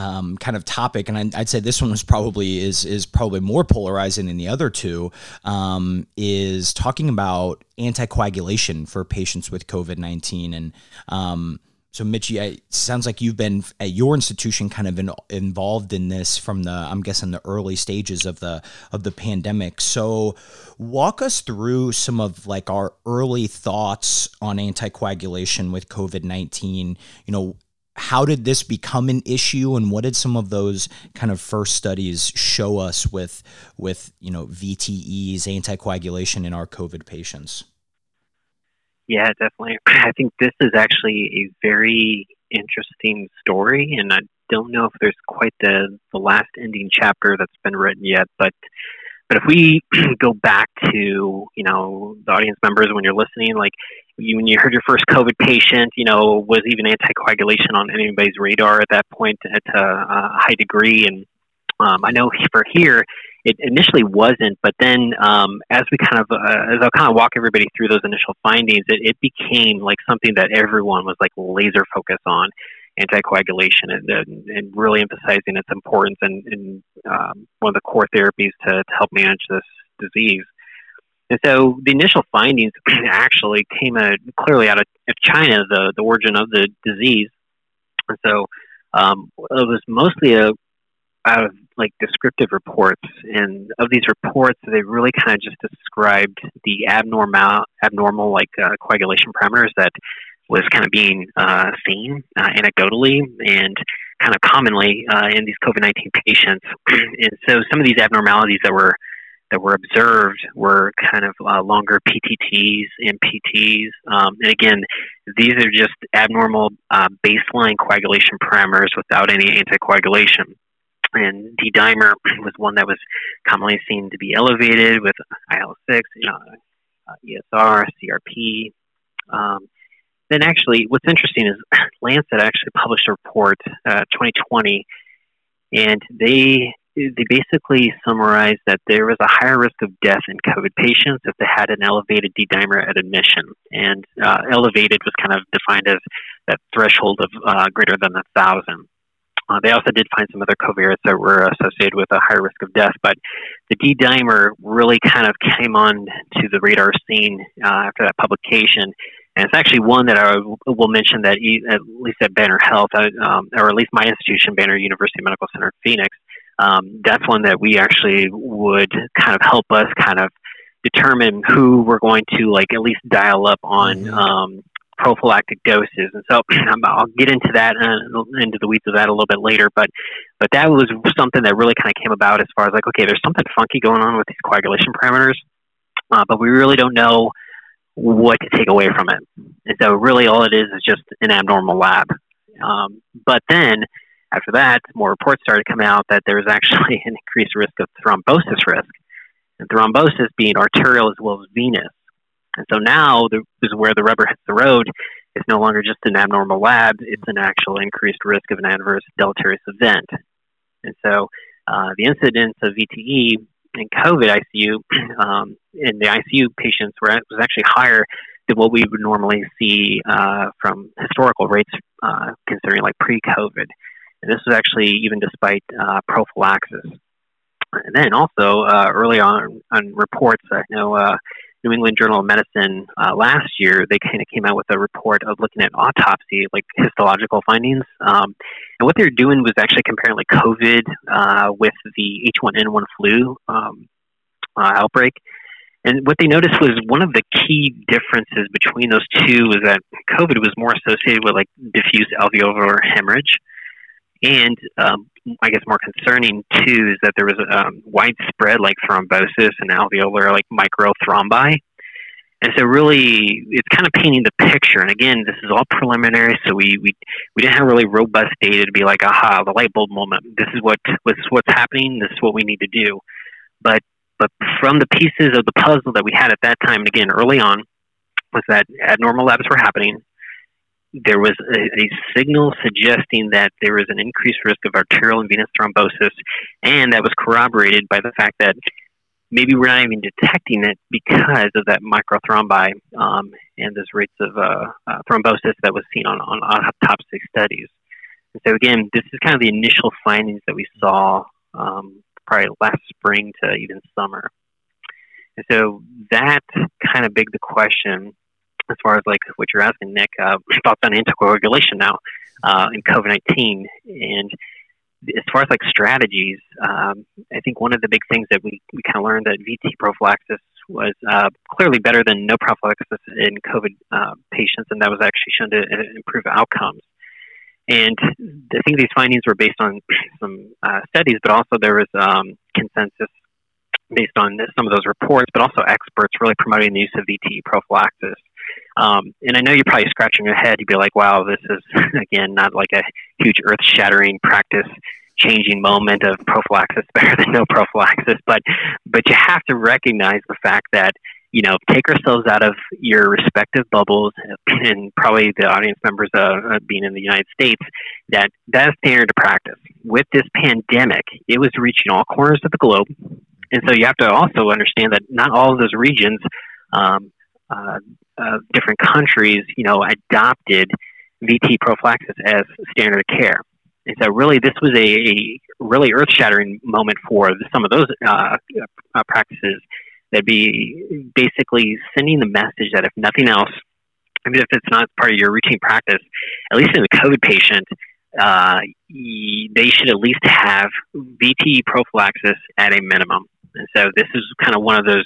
um, kind of topic, and I'd, say this one was probably is is probably more polarizing than the other two. Um, is talking about anticoagulation for patients with COVID nineteen, and um, so Mitchie, it sounds like you've been at your institution kind of in, involved in this from the I'm guessing the early stages of the of the pandemic. So walk us through some of like our early thoughts on anticoagulation with COVID nineteen. You know how did this become an issue and what did some of those kind of first studies show us with with you know VTEs anticoagulation in our covid patients Yeah, definitely. *clears throat* I think this is actually a very interesting story, and I don't know if there's quite the, the last ending chapter that's been written yet, but but if we *clears throat* go back to you know the audience members when you're listening, like you, when you heard your first COVID patient, you know was even anticoagulation on anybody's radar at that point at a, a high degree, and um, I know for here it initially wasn't, but then um, as we kind of uh, as I'll kind of walk everybody through those initial findings, it, it became like something that everyone was like laser focused on anticoagulation and, and really emphasizing its importance and, and um, one of the core therapies to, to help manage this disease. And so the initial findings *clears throat* actually came out clearly out of, China, the, the origin of the disease. And so um, it was mostly a, out of like descriptive reports. And of these reports, they really kind of just described the abnormal, abnormal like uh, coagulation parameters that was kind of being uh, seen uh, anecdotally and kind of commonly uh, in these COVID nineteen patients. *clears throat* and so some of these abnormalities that were that were observed were kind of uh, longer PTTs and PTs. Um, and again, these are just abnormal uh, baseline coagulation parameters without any anticoagulation. And D dimer *clears throat* was one that was commonly seen to be elevated with IL 6, you know, uh, ESR, CRP. Um, then actually, what's interesting is *clears throat* Lancet actually published a report, uh, 2020, and they they basically summarized that there was a higher risk of death in COVID patients if they had an elevated D dimer at admission, and uh, elevated was kind of defined as that threshold of uh, greater than a thousand. Uh, they also did find some other covariates that were associated with a higher risk of death, but the D dimer really kind of came on to the radar scene uh, after that publication and it's actually one that I will mention that at least at Banner Health, um, or at least my institution, Banner University Medical Center Phoenix, um, that's one that we actually would kind of help us kind of determine who we're going to like at least dial up on mm-hmm. um, prophylactic doses. And so *clears throat* I'll get into that uh, into the weeds of that a little bit later. But but that was something that really kind of came about as far as like okay, there's something funky going on with these coagulation parameters, uh, but we really don't know what to take away from it. And so, really, all it is is just an abnormal lab. Um, but then, after that, more reports started coming out that there was actually *laughs* an increased risk of thrombosis risk, and thrombosis being arterial as well as venous. And so now this is where the rubber hits the road. It's no longer just an abnormal lab; it's an actual increased risk of an adverse deleterious event. And so, uh, the incidence of VTE in COVID ICU, *clears throat* um, in the ICU patients were was actually higher than what we would normally see uh, from historical rates, uh, considering like pre-COVID. And this was actually even despite uh, prophylaxis. And then also uh, early on on reports, I know uh, New England Journal of Medicine uh, last year, they kind of came out with a report of looking at autopsy, like histological findings. Um, and what they're doing was actually comparing like COVID uh, with the H1N1 flu um, uh, outbreak. And what they noticed was one of the key differences between those two was that COVID was more associated with like diffuse alveolar hemorrhage. And um, I guess more concerning too is that there was um, widespread like thrombosis and alveolar like microthrombi. And so really it's kind of painting the picture. And again, this is all preliminary, so we, we, we didn't have really robust data to be like, aha, the light bulb moment. This is what this is what's happening, this is what we need to do. But but from the pieces of the puzzle that we had at that time, and again early on, was that abnormal labs were happening there was a, a, signal suggesting that there was an increased risk of arterial and venous thrombosis, and that was corroborated by the fact that maybe we're not even detecting it because of that microthrombi um, and those rates of uh, uh, thrombosis that was seen on, on autopsy studies. And so again, this is kind of the initial findings that we saw um, probably last spring to even summer. And so that kind of begged the question as far as like what you're asking, Nick, uh, *laughs* thoughts on anticoagulation now uh, in COVID nineteen, and as far as like strategies, um, I think one of the big things that we, we kind of learned that VT prophylaxis was uh, clearly better than no prophylaxis in COVID uh, patients, and that was actually shown to uh, improve outcomes. And I think these findings were based on *clears throat* some uh, studies, but also there was um, consensus based on some of those reports, but also experts really promoting the use of VT prophylaxis Um, and I know you're probably scratching your head. You'd be like, wow, this is, *laughs* again, not like a huge earth shattering practice changing moment of prophylaxis *laughs* better than no prophylaxis. But, but you have to recognize the fact that, you know, take ourselves out of your respective bubbles *clears throat* and probably the audience members uh, being in the United States, that that's standard of practice. With this pandemic, it was reaching all corners of the globe. And so you have to also understand that not all of those regions um, uh, uh, different countries, you know, adopted VT prophylaxis as standard of care. And so, really, this was a, a really earth-shattering moment for some of those uh, uh, practices. That be basically sending the message that if nothing else, I mean, if it's not part of your routine practice, at least in the COVID patient, uh, they should at least have VT prophylaxis at a minimum. And so this is kind of one of those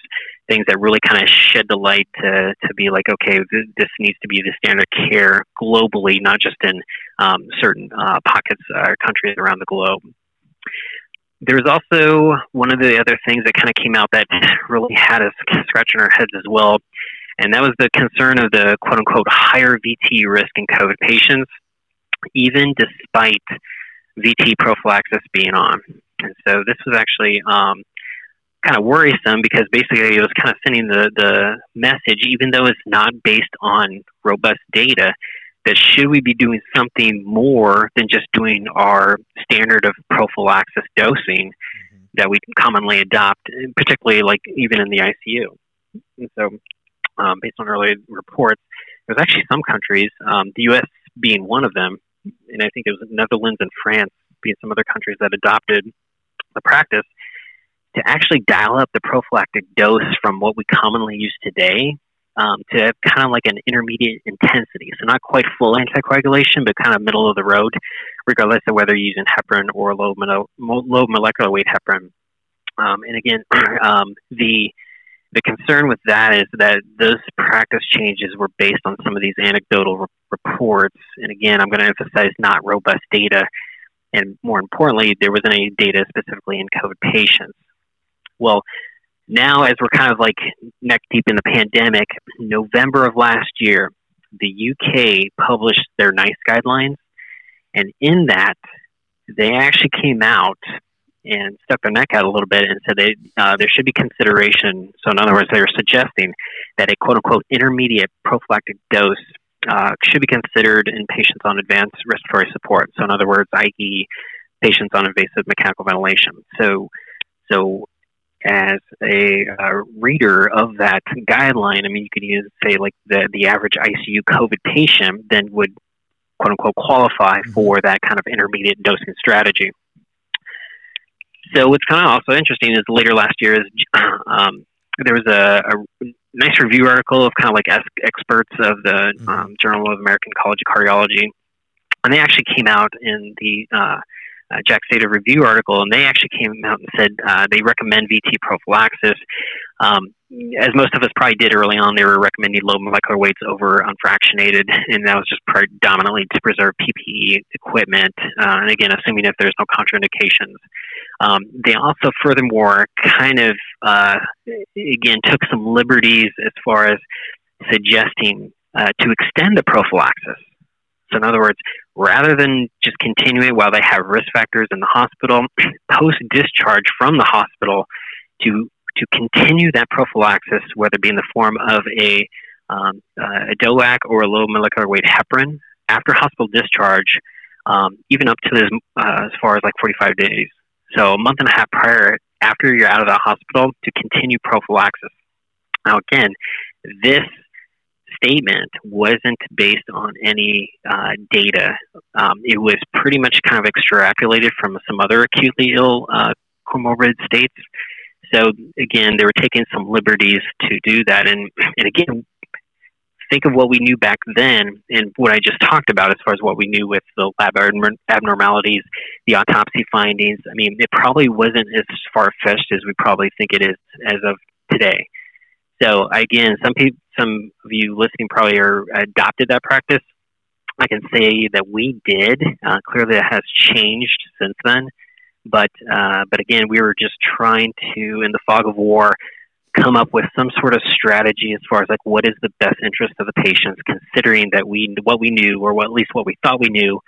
things that really kind of shed the light to, to be like, okay, th- this needs to be the standard care globally, not just in um, certain uh, pockets or uh, countries around the globe. There's also one of the other things that kind of came out that *laughs* really had us scratching our heads as well, and that was the concern of the quote unquote higher VT risk in COVID patients, even despite VT prophylaxis being on. And so this was actually um, kind of worrisome because basically it was kind of sending the, the message, even though it's not based on robust data, that should we be doing something more than just doing our standard of prophylaxis dosing mm-hmm. that we commonly adopt, particularly like even in the ICU. And so, um, based on early reports, there's actually some countries, um, the U.S. being one of them, and I think it was Netherlands and France being some other countries that adopted the practice to actually dial up the prophylactic dose from what we commonly use today um, to kind of like an intermediate intensity. So not quite full anticoagulation, but kind of middle of the road, regardless of whether you're using heparin or low, low molecular weight heparin. Um, and again, *clears throat* um, the the concern with that is that those practice changes were based on some of these anecdotal re- reports. And again, I'm going to emphasize not robust data. And more importantly, there wasn't any data specifically in COVID patients. Well, now as we're kind of like neck deep in the pandemic, November of last year, the UK published their NICE guidelines, and in that, they actually came out and stuck their neck out a little bit and said they, uh, there should be consideration. So, in other words, they were suggesting that a quote unquote intermediate prophylactic dose uh, should be considered in patients on advanced respiratory support. So, in other words, i.e., patients on invasive mechanical ventilation. So, so as a uh, reader of that guideline, I mean, you could even say like the the average ICU COVID patient then would quote unquote qualify mm-hmm. for that kind of intermediate dosing strategy. So what's kind of also interesting is later last year is *clears throat* um, there was a, a, nice review article of kind of like experts of the mm-hmm. um, Journal of American College of Cardiology, and they actually came out in the uh, uh, JACC Review article, and they actually came out and said uh, they recommend VT prophylaxis. Um, as most of us probably did early on, they were recommending low molecular weights over unfractionated, and that was just predominantly to preserve PPE equipment. Uh, and again, assuming if there's no contraindications. Um, they also, furthermore, kind of uh, again took some liberties as far as suggesting uh, to extend the prophylaxis. So, in other words, rather than just continue it while they have risk factors in the hospital, *clears throat* post discharge from the hospital to to continue that prophylaxis, whether it be in the form of a, um, uh, a DOAC or a low molecular weight heparin after hospital discharge, um, even up to uh, as far as like 45 days. So a month and a half prior, after you're out of the hospital, to continue prophylaxis. Now, again, this statement wasn't based on any uh, data. Um, it was pretty much kind of extrapolated from some other acutely ill uh, comorbid states. So again, they were taking some liberties to do that. And and again, think of what we knew back then and what I just talked about as far as what we knew with the lab abnormalities, the autopsy findings. I mean, it probably wasn't as far fetched as we probably think it is as of today. So again, some people, some of you listening probably are adopted that practice. I can say that we did. Uh, clearly, that has changed since then. But uh, but again, we were just trying to, in the fog of war, come up with some sort of strategy as far as like what is the best interest of the patients, considering that we what we knew or what, at least what we thought we knew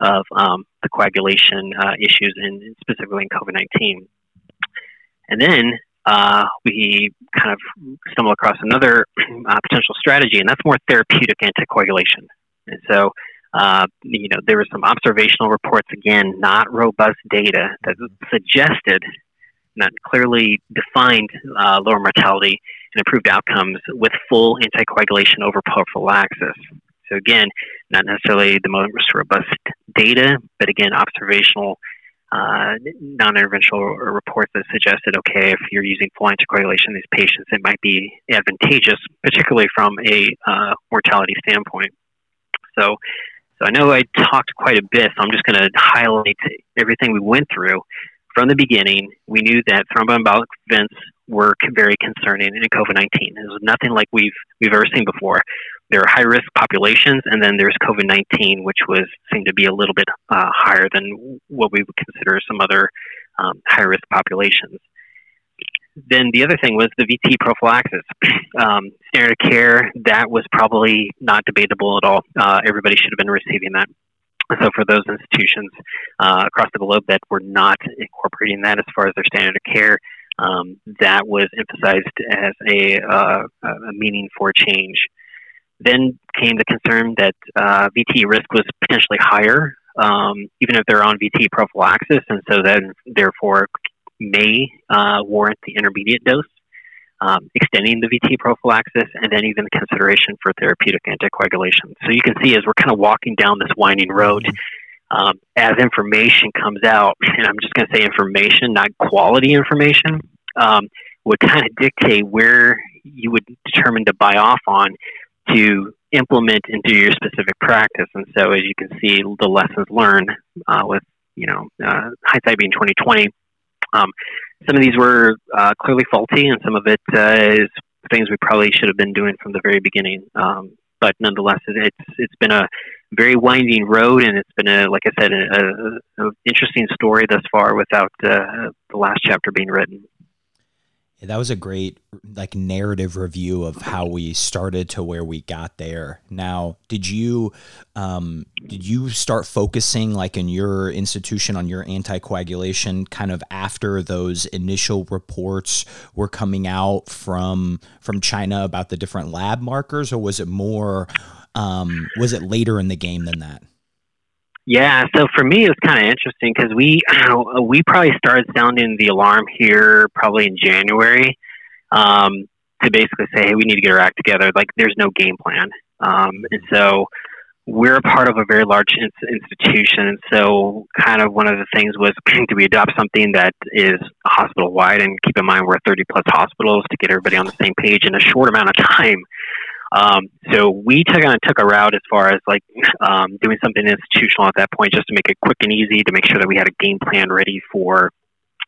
of um, the coagulation uh, issues in specifically in COVID nineteen. And then uh, we kind of stumble across another uh, potential strategy, and that's more therapeutic anticoagulation. And so, uh, you know, there were some observational reports, again, not robust data, that suggested, not clearly defined uh, lower mortality and improved outcomes with full anticoagulation over prophylaxis. So, again, not necessarily the most robust data, but again, observational uh, non-interventional reports that suggested, okay, if you're using full anticoagulation in these patients, it might be advantageous, particularly from a uh, mortality standpoint. So, so I know I talked quite a bit, so I'm just going to highlight everything we went through. From the beginning, we knew that thromboembolic events were very concerning in COVID-19. It was nothing like we've we've ever seen before there are high risk populations, and then there's COVID 19, which was seemed to be a little bit uh, higher than what we would consider some other um, high risk populations. Then the other thing was the VT prophylaxis. *clears throat* um, standard of care, that was probably not debatable at all. Uh, everybody should have been receiving that. So, for those institutions uh, across the globe that were not incorporating that as far as their standard of care, um, that was emphasized as a, uh, a meaning for change. Then came the concern that uh, VT risk was potentially higher, um, even if they're on VT prophylaxis, and so then therefore may uh, warrant the intermediate dose, um, extending the VT prophylaxis, and then even consideration for therapeutic anticoagulation. So you can see as we're kind of walking down this winding road. Mm-hmm. Um, as information comes out, and I'm just going to say information, not quality information, um, would kind of dictate where you would determine to buy off on to implement into your specific practice. And so, as you can see, the lessons learned uh, with you know uh, hindsight being twenty twenty. Um, some of these were uh, clearly faulty, and some of it uh, is things we probably should have been doing from the very beginning. Um, but nonetheless, it's it's been a very winding road, and it's been a like I said, an interesting story thus far without uh, the last chapter being written. That was a great like narrative review of how we started to where we got there. Now, did you um, did you start focusing like in your institution on your anticoagulation kind of after those initial reports were coming out from from China about the different lab markers, or was it more um, was it later in the game than that? Yeah, so for me, it was kind of interesting because we we probably started sounding the alarm here probably in January um, to basically say, hey, we need to get our act together. Like, there's no game plan, um, and so we're a part of a very large in- institution. And so, kind of one of the things was, *clears throat* do we adopt something that is hospital wide? And keep in mind, we're 30 plus hospitals to get everybody on the same page in a short amount of *laughs* time. Um, so we took on took a route as far as like um, doing something institutional at that point, just to make it quick and easy, to make sure that we had a game plan ready for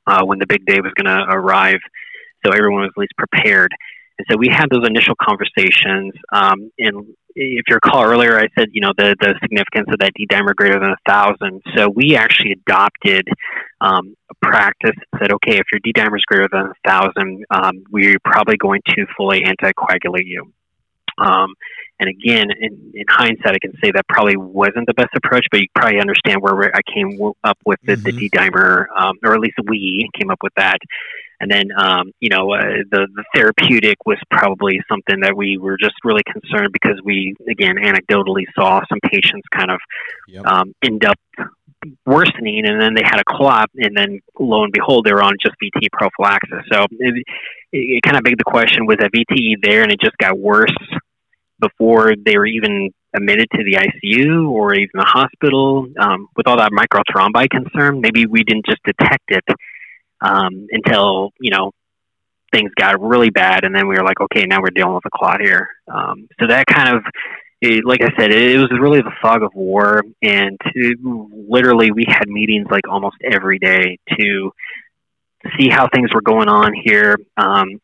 uh, when the big day was going to arrive, so everyone was at least prepared. And so we had those initial conversations. Um, and if you recall earlier, I said you know the the significance of that D dimer greater than a thousand. So we actually adopted um, a practice that said, okay, if your D dimer is greater than a thousand, um, we're probably going to fully anticoagulate you. Um, and again, in, in, hindsight, I can say that probably wasn't the best approach, but you probably understand where I came up with the, mm-hmm. the D dimer, um, or at least we came up with that. And then, um, you know, uh, the, the therapeutic was probably something that we were just really concerned because we, again, anecdotally saw some patients kind of yep. um, end up worsening, and then they had a clot, and then lo and behold, they were on just VT prophylaxis. So it, it kind of begged the question: Was that VTE there, and it just got worse before they were even admitted to the ICU or even the hospital. Um, with all that microthrombi concern, maybe we didn't just detect it um, until you know things got really bad, and then we were like, okay, now we're dealing with a clot here. Um, so that kind of, it, like I said, it, it, was really the fog of war, and literally we had meetings like almost every day to see how things were going on here. Um,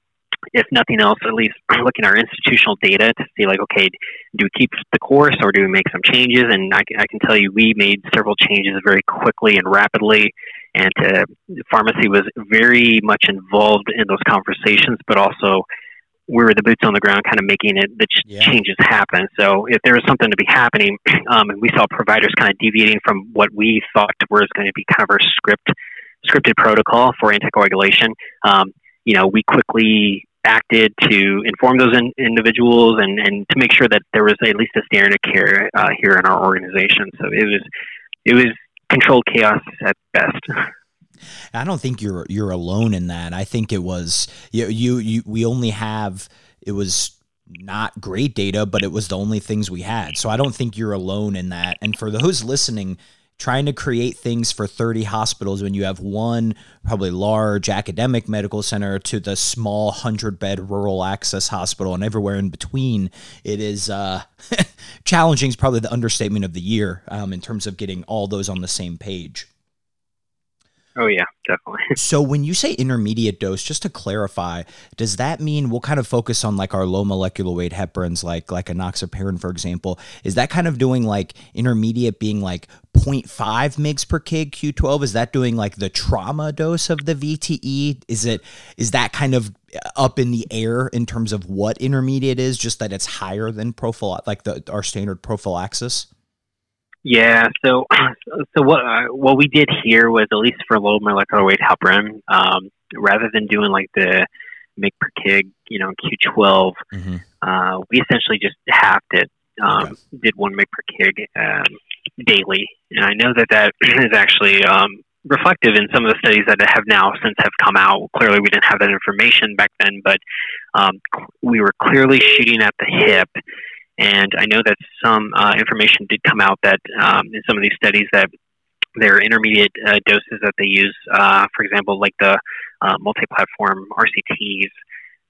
if nothing else, at least *clears throat* looking at our institutional data to see like, okay, do we keep the course or do we make some changes? And I, I can tell you, we made several changes very quickly and rapidly. And uh, pharmacy was very much involved in those conversations, but also we were the boots on the ground, kind of making it the ch- yeah. changes happen. So if there was something to be happening, *clears throat* um, and we saw providers kind of deviating from what we thought was going to be kind of our script scripted protocol for anticoagulation, um, you know, we quickly acted to inform those in, individuals and, and to make sure that there was at least a standard of care uh, here in our organization. So it was it was controlled chaos at best. I don't think you're you're alone in that. I think it was you you, you we only have it was not great data, but it was the only things we had. So I don't think you're alone in that. And for those listening, trying to create things for 30 hospitals when you have one probably large academic medical center to the small 100 bed rural access hospital and everywhere in between it is uh, *laughs* challenging is probably the understatement of the year um, in terms of getting all those on the same page Oh yeah, definitely. *laughs* so when you say intermediate dose, just to clarify, does that mean we'll kind of focus on like our low molecular weight heparins, like like enoxaparin, for example? Is that kind of doing like intermediate being like 0.5 mgs per kg Q12? Is that doing like the trauma dose of the VTE? Is it is that kind of up in the air in terms of what intermediate is? Just that it's higher than prophylactic, like the our standard prophylaxis. Yeah, so *clears throat* so what uh, what we did here was at least for low molecular weight heparin, um, rather than doing like the mg per kg, you know, Q12, mm-hmm. uh, we essentially just halved it. Um, okay. Did one mg per kg um, daily, and I know that that *clears throat* is actually um, reflective in some of the studies that have now since have come out. Clearly, we didn't have that information back then, but um, we were clearly shooting at the hip and I know that some uh, information did come out that um, in some of these studies that there are intermediate uh, doses that they use, uh, for example, like the uh, multi-platform RCTs,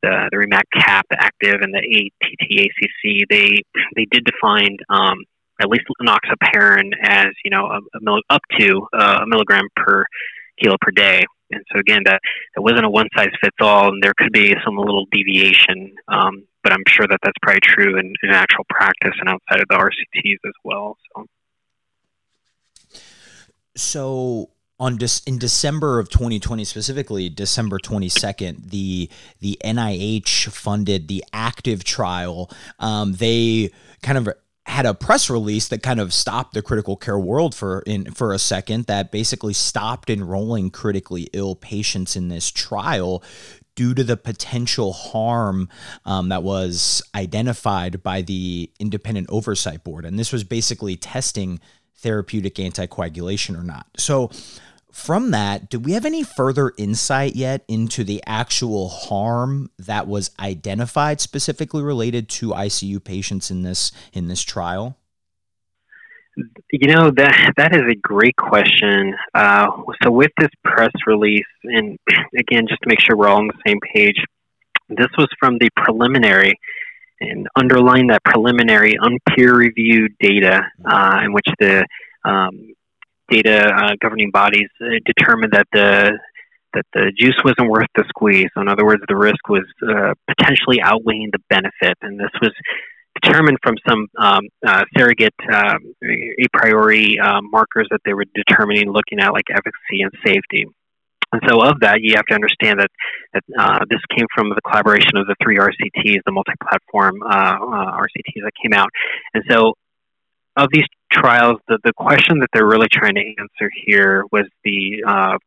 the, the REMAP CAP ACTIV and the ATTACC. They they did define um, at least enoxaparin as you know a, a mil- up to uh, a milligram per kilo per day. And so again, that it wasn't a one size fits all, and there could be some little deviation um, but I'm sure that that's probably true in, in actual practice and outside of the RCTs as well. So, so on dis- in December of 2020 specifically December 22nd the the NIH funded the ACTIV trial um, they kind of had a press release that kind of stopped the critical care world for in for a second that basically stopped enrolling critically ill patients in this trial due to the potential harm um, that was identified by the independent oversight board. And this was basically testing therapeutic anticoagulation or not. So, from that, do we have any further insight yet into the actual harm that was identified specifically related to ICU patients in this in this trial? You know that that is a great question. Uh, so with this press release, and *clears throat* again, just to make sure we're all on the same page, this was from the preliminary, and underlying that preliminary unpeer-reviewed data, uh, in which the um, data uh, governing bodies uh, determined that the that the juice wasn't worth the squeeze. So in other words, the risk was uh, potentially outweighing the benefit, and this was determined from some um, uh, surrogate um, a priori uh, markers that they were determining, looking at like efficacy and safety. And so, of that, you have to understand that, that uh, this came from the collaboration of the three RCTs, the multi-platform uh, uh, RCTs that came out. And so, of these trials, the, the question that they're really trying to answer here was the uh,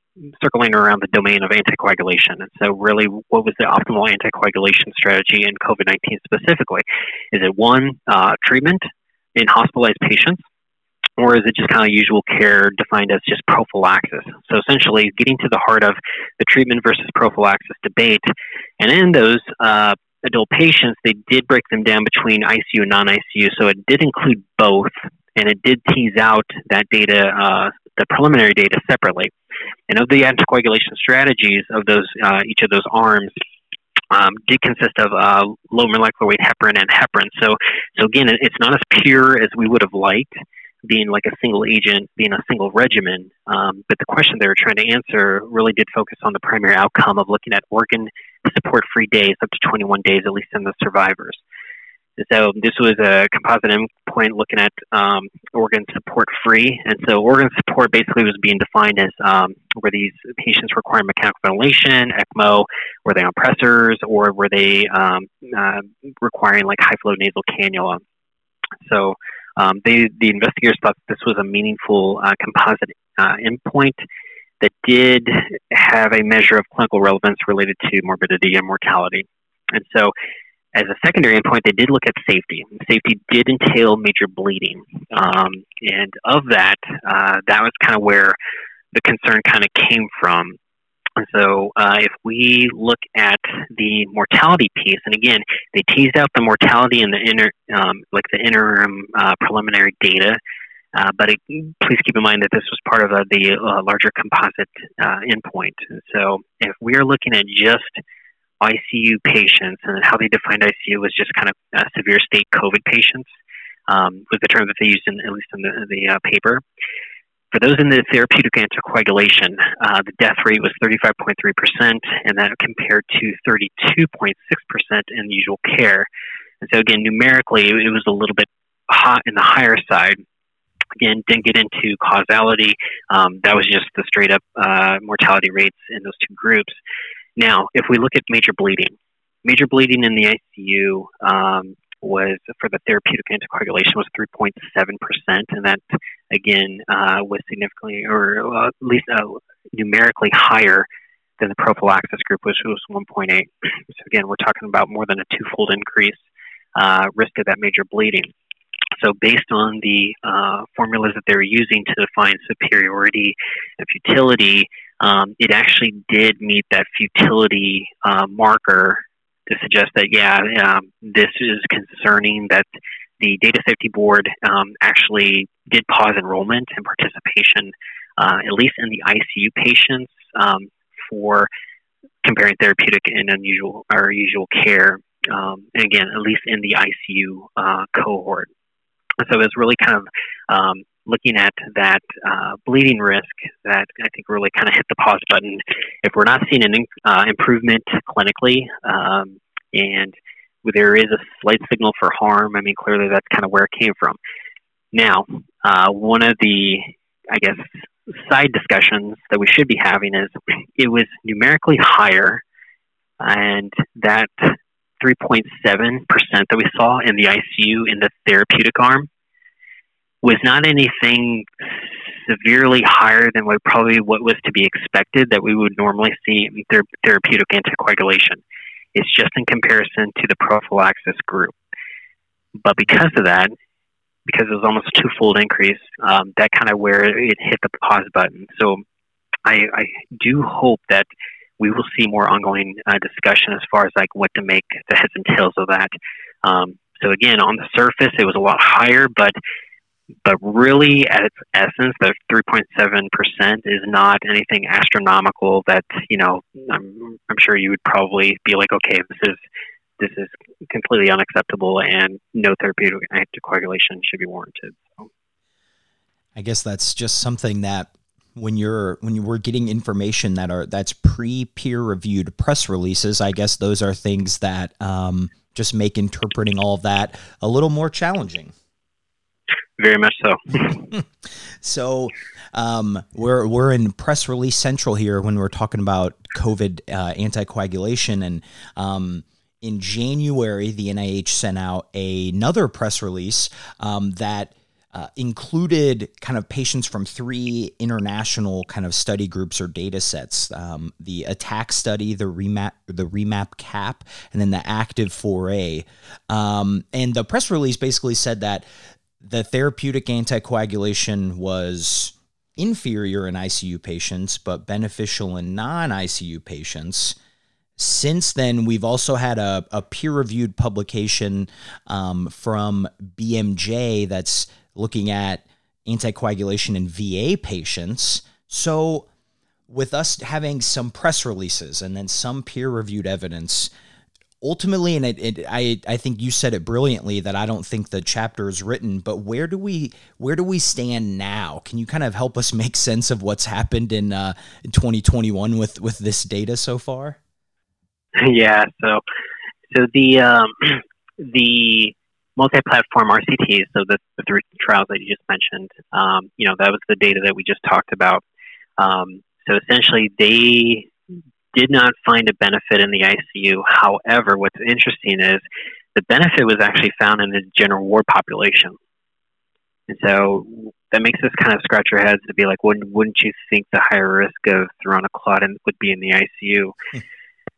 circling around the domain of anticoagulation. And so, really, what was the optimal anticoagulation strategy in COVID 19 specifically? Is it one, uh, treatment in hospitalized patients? Or is it just kind of usual care defined as just prophylaxis? So essentially, getting to the heart of the treatment versus prophylaxis debate. And in those uh, adult patients, they did break them down between ICU and non ICU. So it did include both, and it did tease out that data, uh, the preliminary data, separately. And of the anticoagulation strategies of those, uh, each of those arms, um, did consist of uh, low molecular weight heparin and heparin. So, so again, it's not as pure as we would have liked, being like a single agent, being a single regimen. Um, but the question they were trying to answer really did focus on the primary outcome of looking at organ support free days up to 21 days, at least in the survivors. So this was a composite endpoint looking at um, organ support free, and so organ support basically was being defined as um, were these patients requiring mechanical ventilation, ECMO, were they on pressors, or were they um, uh, requiring like high flow nasal cannula? So um, they, the investigators thought this was a meaningful uh, composite uh, endpoint that did have a measure of clinical relevance related to morbidity and mortality. And so as a secondary endpoint, they did look at safety. Safety did entail major bleeding, um, and of that, uh, that was kind of where the concern kind of came from. So, uh, if we look at the mortality piece, and again, they teased out the mortality in the inner, um, like the interim uh, preliminary data. Uh, but it, please keep in mind that this was part of the uh, larger composite uh, endpoint. And so, if we are looking at just ICU patients, and how they defined ICU was just kind of uh, severe state COVID patients, um, was the term that they used in at least in the, the uh, paper. For those in the therapeutic anticoagulation, uh, the death rate was 35.3%, and that compared to 32.6% in usual care. And so, again, numerically, it was a little bit hot in the higher side. Again, didn't get into causality. Um, that was just the straight up uh, mortality rates in those two groups. Now, if we look at major bleeding, major bleeding in the ICU um, was for the therapeutic anticoagulation was 3.7 percent, and that again uh, was significantly, or uh, at least uh, numerically higher than the prophylaxis group, which was 1.8. *clears throat* so again, we're talking about more than a twofold increase uh, risk of that major bleeding. So, based on the uh, formulas that they were using to define superiority and futility, um, it actually did meet that futility uh, marker to suggest that, yeah, um, this is concerning that the Data Safety Board um, actually did pause enrollment and participation, uh, at least in the ICU patients, um, for comparing therapeutic and unusual or usual care. Um, and again, at least in the ICU uh, cohort. So it was really kind of um, looking at that uh, bleeding risk that I think really kind of hit the pause button. If we're not seeing an uh, improvement clinically, um, and there is a slight signal for harm, I mean, clearly that's kind of where it came from. Now, uh, one of the, I guess, side discussions that we should be having is *clears throat* it was numerically higher, and that 3.7% that we saw in the ICU in the therapeutic arm was not anything severely higher than what probably what was to be expected that we would normally see in ther- therapeutic anticoagulation. It's just in comparison to the prophylaxis group. But because of that, because it was almost a twofold increase, um, that kind of where it hit the pause button. So I, I do hope that we will see more ongoing uh, discussion as far as like what to make the heads and tails of that. Um, so again, on the surface, it was a lot higher, but but really, at its essence, the 3.7% is not anything astronomical that, you know, I'm, I'm sure you would probably be like, okay, this is this is completely unacceptable and no therapeutic anticoagulation should be warranted. So. I guess that's just something that when you're when you were getting information that are that's pre peer reviewed press releases, I guess those are things that um, just make interpreting all of that a little more challenging. Very much so. *laughs* so um, we're we're in press release central here when we're talking about COVID uh, anticoagulation, and um, in January the NIH sent out another press release um, that. Uh, included kind of patients from three international kind of study groups or data sets um, the ATTACC study the REMAP the REMAP CAP and then the ACTIV 4a um, and the press release basically said that the therapeutic anticoagulation was inferior in ICU patients, but beneficial in non ICU patients. Since then, we've also had a, a peer reviewed publication um, from BMJ that's looking at anticoagulation in VA patients. So, with us having some press releases and then some peer reviewed evidence, ultimately, and it, it, I I think you said it brilliantly that I don't think the chapter is written, but where do we where do we stand now? Can you kind of help us *laughs* make sense of what's happened in, uh, 2021 with with this data so far? *laughs* yeah. So, so the um, *clears throat* the multi-platform RCTs, so the, the, three trials that you just mentioned, um, you know, that was the data that we just talked about. Um, so essentially, they did not find a benefit in the ICU. However, what's interesting is the benefit was actually found in the general ward population. And so that makes us kind of scratch our heads to be like, wouldn't, wouldn't you think the higher risk of Thrombotic would be in the ICU? Hmm.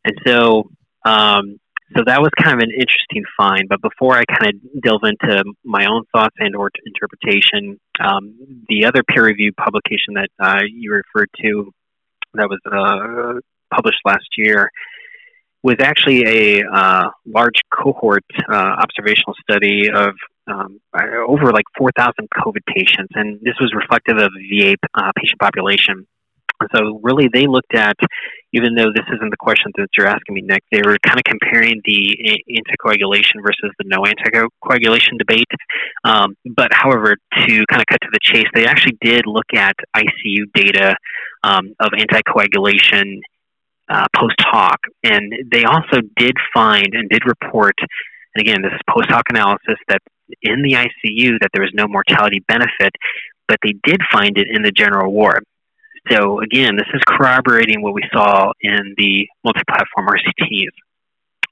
and so, um, so that was kind of an interesting find. But before I kind of delve into my own thoughts and or interpretation, um, the other peer-reviewed publication that uh, you referred to that was uh, published last year was actually a uh, large cohort uh, observational study of um, over like 4,000 COVID patients, and this was reflective of the VA uh, patient population. So really, they looked at, even though this isn't the question that you're asking me, Nick, they were kind of comparing the anticoagulation versus the no anticoagulation debate. Um, but however, to kind of cut to the chase, they actually did look at ICU data um, of anticoagulation uh, post hoc, and they also did find and did report. And again, this is post hoc analysis that in the ICU that there was no mortality benefit, but they did find it in the general ward. So again, this is corroborating what we saw in the multi-platform RCTs,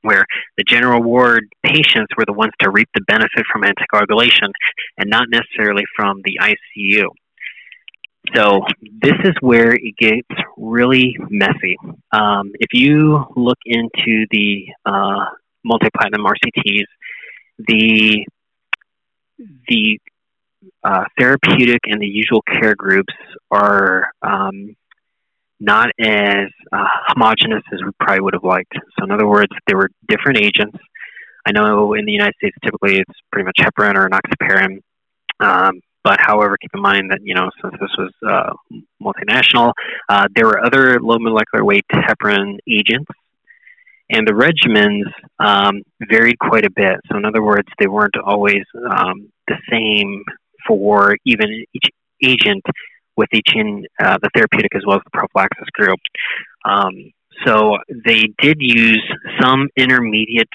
where the general ward patients were the ones to reap the benefit from anticoagulation and not necessarily from the ICU. So this is where it gets really messy. Um, if you look into the uh, multi-platform RCTs, the the uh, therapeutic and the usual care groups are um, not as uh, homogenous as we probably would have liked. So, in other words, there were different agents. I know in the United States, typically it's pretty much heparin or enoxaparin. Um, but however, keep in mind that you know since this was uh, multinational, uh, there were other low molecular weight heparin agents, and the regimens um, varied quite a bit. So in other words, they weren't always um, the same for even each agent with each in uh, the therapeutic as well as the prophylaxis group. Um, so they did use some intermediate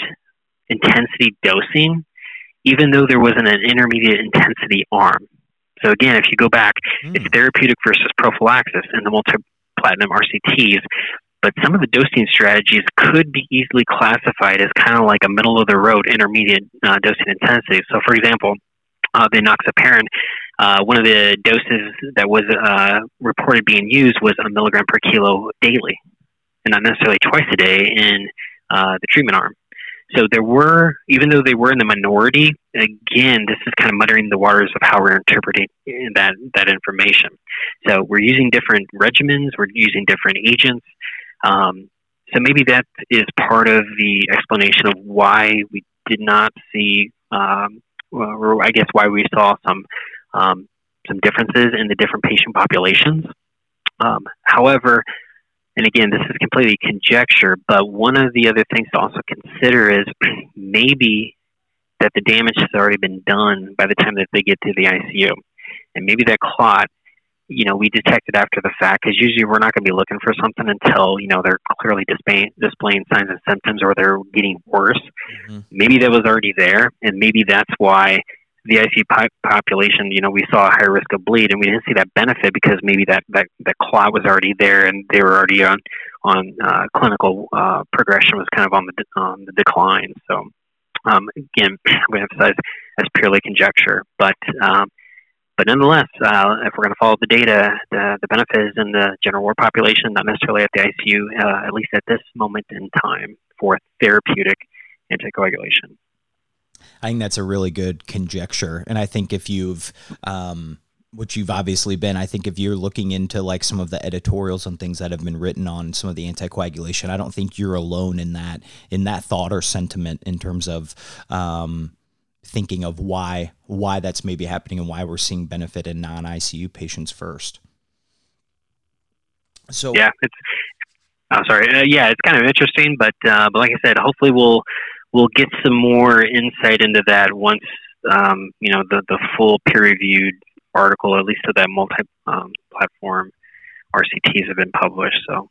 intensity dosing, even though there wasn't an intermediate intensity arm. So again, if you go back, mm. it's therapeutic versus prophylaxis in the multi-platform RCTs. But some of the dosing strategies could be easily classified as kind of like a middle of the road intermediate uh, dosing intensity. So, for example, uh, the enoxaparin, uh, one of the doses that was uh, reported being used was a milligram per kilo daily, and not necessarily twice a day in uh, the treatment arm. So there were, even though they were in the minority, again, this is kind of muttering the waters of how we're interpreting that that information. So we're using different regimens, we're using different agents. Um, so maybe that is part of the explanation of why we did not see, um, or I guess why we saw some um, some differences in the different patient populations. Um, however, and again, this is completely conjecture, but one of the other things to also consider is *clears throat* maybe that the damage has already been done by the time that they get to the ICU. And maybe that clot, you know, we detect it after the fact because usually we're not going to be looking for something until, you know, they're clearly displaying, displaying signs and symptoms or they're getting worse. Mm-hmm. Maybe that was already there, and maybe that's why the ICU population, you know, we saw a higher risk of bleed, and we didn't see that benefit because maybe that that, that clot was already there, and they were already on on uh, clinical uh, progression was kind of on the on the decline. So, um, again, *clears throat* I'm emphasize as purely conjecture, but um, but nonetheless, uh, if we're going to follow the data, the, the benefit is in the general ward population, not necessarily at the ICU, uh, at least at this moment in time for therapeutic anticoagulation. I think that's a really good conjecture. And I think if you've, um, which you've obviously been, I think if you're looking into like some of the editorials and things that have been written on some of the anticoagulation, I don't think you're alone in that in that thought or sentiment in terms of um, thinking of why why that's maybe happening and why we're seeing benefit in non ICU patients first. So yeah, it's. Oh, sorry. Uh, yeah, it's kind of interesting, but uh, but like I said, hopefully we'll we'll get some more insight into that once um, you know the the full peer reviewed article, at least of that multi um, platform RCTs have been published. So.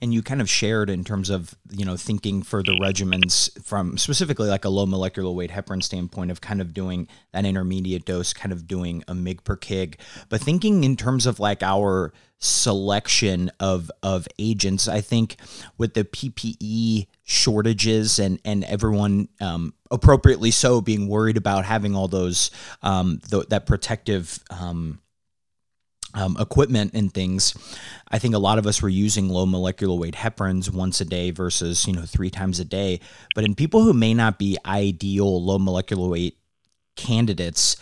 and you kind of shared in terms of you know thinking for the regimens from specifically like a low molecular weight heparin standpoint of kind of doing that intermediate dose, kind of doing a mig per kg, but thinking in terms of like our selection of of agents. I think with the PPE shortages and and everyone um, appropriately so being worried about having all those um, th- that protective um, um, equipment and things. I think a lot of us were using low molecular weight heparins once a day versus you know three times a day. But in people who may not be ideal low molecular weight candidates,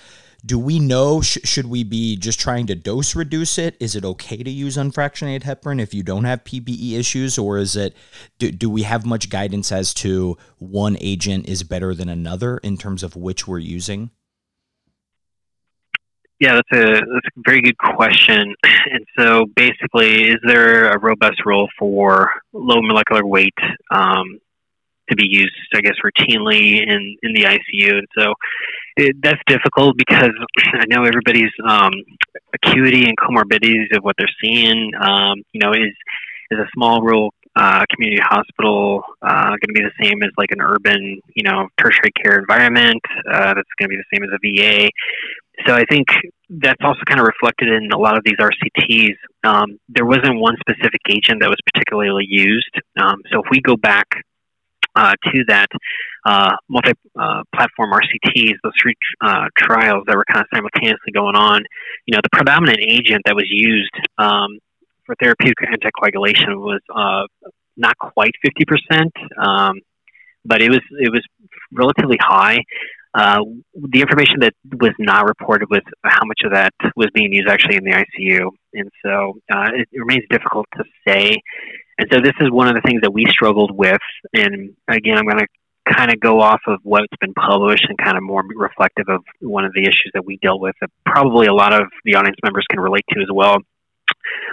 do we know sh- should we be just trying to dose reduce it? Is it okay to use unfractionated heparin if you don't have PPE issues, or is it do, do we have much guidance as to one agent is better than another in terms of which we're using? Yeah, that's a that's a very good question. *clears throat* And so, basically, is there a robust role for low molecular weight um, to be used, I guess, routinely in in the ICU? And so, it, that's difficult because I know everybody's um, acuity and comorbidities of what they're seeing. Um, you know, is is a small rural uh, community hospital uh, going to be the same as like an urban, you know, tertiary care environment? Uh, that's going to be the same as a VA so I think that's also kind of reflected in a lot of these RCTs. Um, there wasn't one specific agent that was particularly used. Um, so if we go back uh, to that uh, multi-platform uh, RCTs, those three uh, trials that were kind of simultaneously going on, you know, the predominant agent that was used um, for therapeutic anticoagulation was uh, not quite 50%, um, but it was it was relatively high. Uh, the information that was not reported was how much of that was being used actually in the ICU, and so it, it, remains difficult to say. And so this is one of the things that we struggled with. And again, I'm going to kind of go off of what's been published and kind of more reflective of one of the issues that we dealt with that probably a lot of the audience members can relate to as well.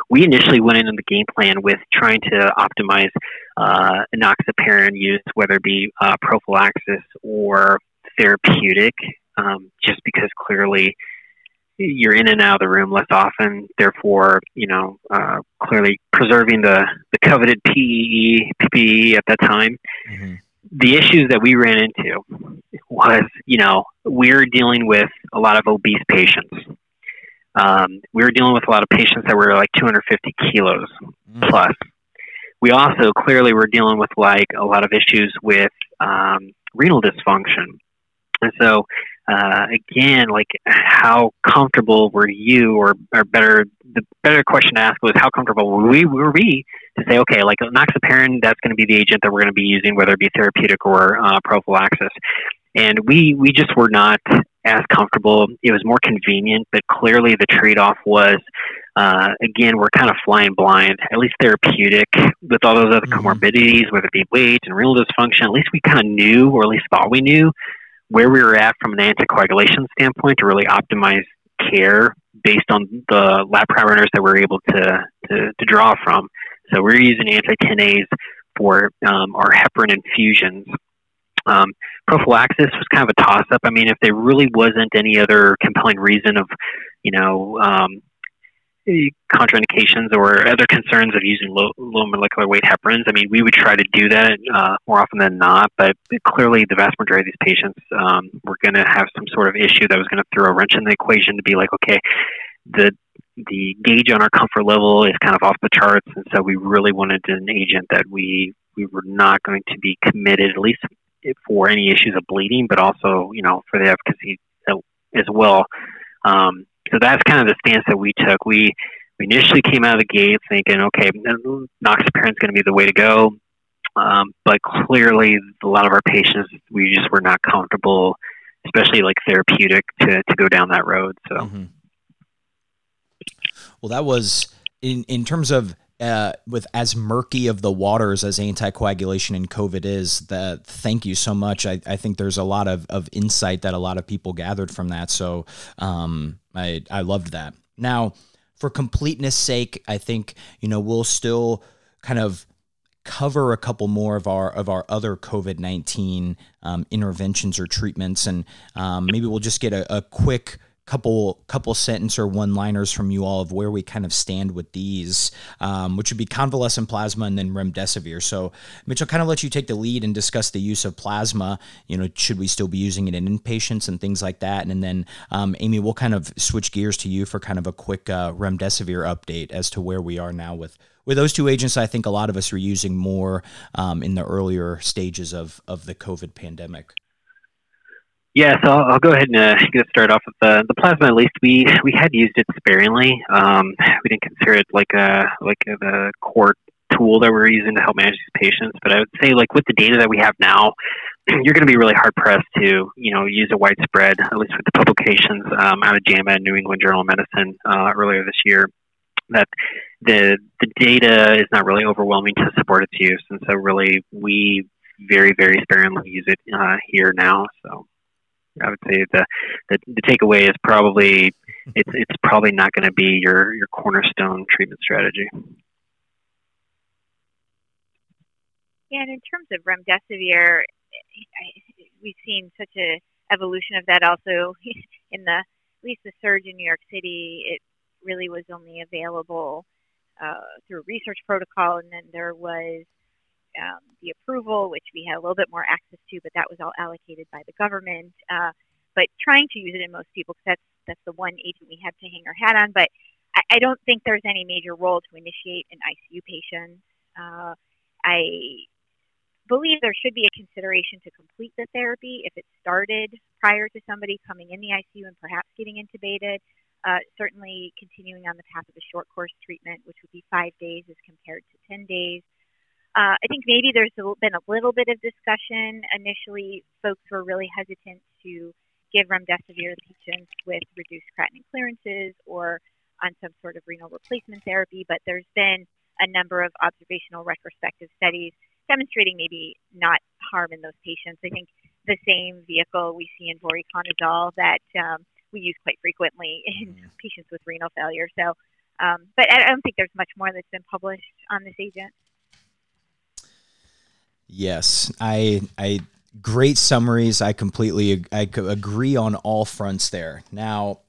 We initially went into the game plan with trying to optimize uh, enoxaparin use, whether it be uh, prophylaxis or therapeutic, um, just because clearly you're in and out of the room less often. Therefore, you know, uh, clearly preserving the, the coveted PEE, PPE at that time. Mm-hmm. The issues that we ran into was, you know, we we're dealing with a lot of obese patients. Um, we were dealing with a lot of patients that were like 250 kilos mm-hmm. plus. We also clearly were dealing with like a lot of issues with um, renal dysfunction. And so, uh, again, like how comfortable were you, or, or better, the better question to ask was how comfortable were we, were we to say, okay, like enoxaparin, that's going to be the agent that we're going to be using, whether it be therapeutic or uh, prophylaxis. And we, we just were not as comfortable. It was more convenient, but clearly the trade off was, uh, again, we're kind of flying blind, at least therapeutic, with all those other mm-hmm. comorbidities, whether it be weight and renal dysfunction. At least we kind of knew, or at least thought we knew, where we were at from an anticoagulation standpoint to really optimize care based on the lab parameters that we're able to, to, to draw from. So we're using anti-10As for um, our heparin infusions. Um, prophylaxis was kind of a toss-up. I mean, if there really wasn't any other compelling reason of, you know, um, contraindications or other concerns of using low, low molecular weight heparins. I mean, we would try to do that uh, more often than not, but clearly the vast majority of these patients um, were going to have some sort of issue that was going to throw a wrench in the equation to be like, okay, the the gauge on our comfort level is kind of off the charts, and so we really wanted an agent that we we were not going to be committed, at least for any issues of bleeding, but also you know for the efficacy as well. Um, so that's kind of the stance that we took. We we initially came out of the gate thinking, okay, enoxaparin is going to be the way to go, um, but clearly a lot of our patients we just were not comfortable, especially like therapeutic, to to go down that road. So. Mm-hmm. Well, that was in in terms of uh, with as murky of the waters as anticoagulation and COVID is, that thank you so much. I, I think there's a lot of, of insight that a lot of people gathered from that. So um, I, I loved that. Now, for completeness sake, I think, you know, we'll still kind of cover a couple more of our of our other COVID nineteen um, interventions or treatments, and um, maybe we'll just get a, a quick couple couple sentence or one liners from you all of where we kind of stand with these, um, which would be convalescent plasma and then remdesivir. So, Mitch, I'll kind of let you take the lead and discuss the use of plasma. You know, should we still be using it in inpatients and things like that? And then, um, Amy, we'll kind of switch gears to you for kind of a quick uh, remdesivir update as to where we are now with with those two agents. I think a lot of us are using more um, in the earlier stages of of the COVID pandemic. Yeah, so I'll, go ahead and uh, get started off with the the plasma. At least we we had used it sparingly. Um, we didn't consider it like a like the core tool that we're using to help manage these patients. But I would say, like with the data that we have now, *clears throat* you're going to be really hard pressed to you know use a widespread, at least with the publications um, out of JAMA and New England Journal of Medicine uh, earlier this year. That the the data is not really overwhelming to support its use, and so really we very very sparingly use it uh, here now. So. I would say the the, the takeaway is probably it's it's probably not going to be your your cornerstone treatment strategy. Yeah, and in terms of remdesivir, we've seen such a evolution of that also *laughs* in the at least the surge in New York City. It really was only available uh, through research protocol, and then there was um, the approval, which we had a little bit more access to, but that was all allocated by the government. Uh, but trying to use it in most people, because that's that's the one agent we have to hang our hat on. But I, I don't think there's any major role to initiate an ICU patient. Uh, I believe there should be a consideration to complete the therapy if it started prior to somebody coming in the ICU and perhaps getting intubated. Uh, certainly continuing on the path of a short course treatment, which would be five days as compared to 10 days. Uh, I think maybe there's been a little bit of discussion. Initially, folks were really hesitant to give remdesivir to patients with reduced creatinine clearances or on some sort of renal replacement therapy, but there's been a number of observational retrospective studies demonstrating maybe not harm in those patients. I think the same vehicle we see in voriconazole that um, we use quite frequently in mm-hmm. patients with renal failure. So, um, but I don't think there's much more that's been published on this agent. Yes, I I great summaries. I completely I agree on all fronts there. Now,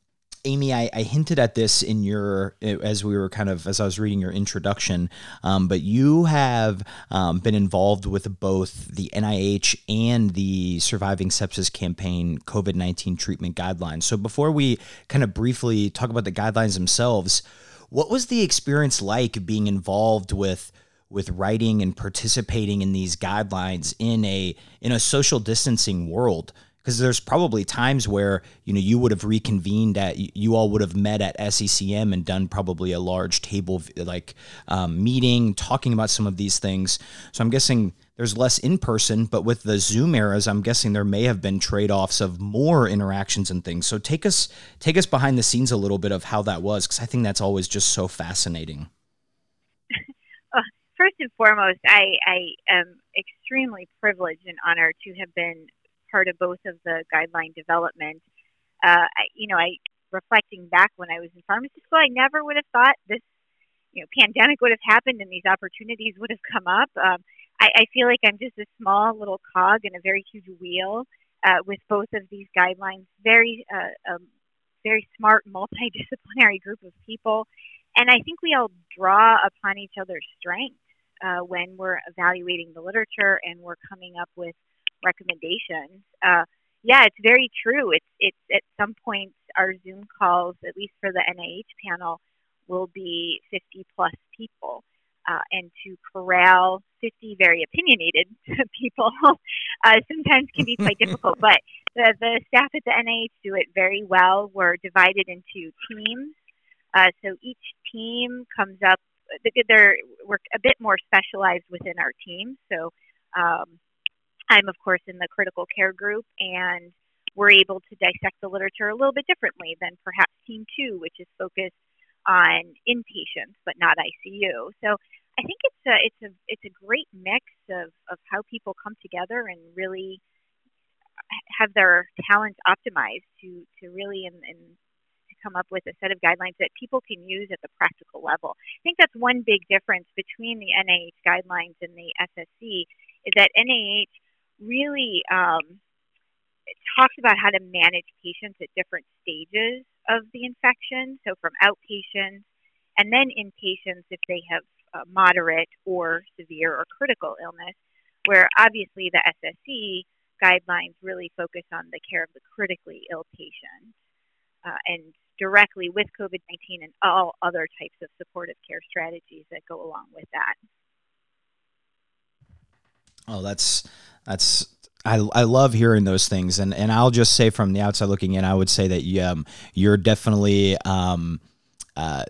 Amy, I, I, hinted at this in your as we were kind of as I was reading your introduction, um, but you have um, been involved with both the NIH and the Surviving Sepsis Campaign COVID nineteen treatment guidelines. So before we kind of briefly talk about the guidelines themselves, what was the experience like being involved with with writing and participating in these guidelines in a in a social distancing world because there's probably times where you know you would have reconvened at you all would have met at SCCM and done probably a large table like um, meeting talking about some of these things. So I'm guessing there's less in person, but with the Zoom eras, I'm guessing there may have been trade offs of more interactions and things. So take us take us behind the scenes a little bit of how that was because I think that's always just so fascinating and foremost, I, I am extremely privileged and honored to have been part of both of the guideline development. Uh, I, you know, I reflecting back when I was in pharmacy school, I never would have thought this, you know, pandemic would have happened and these opportunities would have come up. Um, I, I feel like I'm just a small little cog in a very huge wheel uh, with both of these guidelines. Very, uh, um, very smart, multidisciplinary group of people, and I think we all draw upon each other's strengths uh, when we're evaluating the literature and we're coming up with recommendations. Uh, yeah, it's very true. It's it's at some points our Zoom calls, at least for the NIH panel, will be 50 plus people. Uh, and to corral 50 very opinionated *laughs* people uh, sometimes can be quite difficult. But the, the staff at the NIH do it very well. We're divided into teams. Uh, so each team comes up they're we're a bit more specialized within our team. So um, I'm of course in the critical care group, and we're able to dissect the literature a little bit differently than perhaps Team Two, which is focused on inpatients but not ICU. So I think it's a it's a it's a great mix of of how people come together and really have their talents optimized to to really in, in come up with a set of guidelines that people can use at the practical level. I think that's one big difference between the NIH guidelines and the SSC is that NIH really um, talks about how to manage patients at different stages of the infection. So from outpatients and then inpatients if they have uh, moderate or severe or critical illness, where obviously the SSC guidelines really focus on the care of the critically ill patient uh, and directly with COVID 19 and all other types of supportive care strategies that go along with that. Oh, that's that's I, I love hearing those things, and, and I'll just say from the outside looking in, I would say that um, you're definitely um, uh,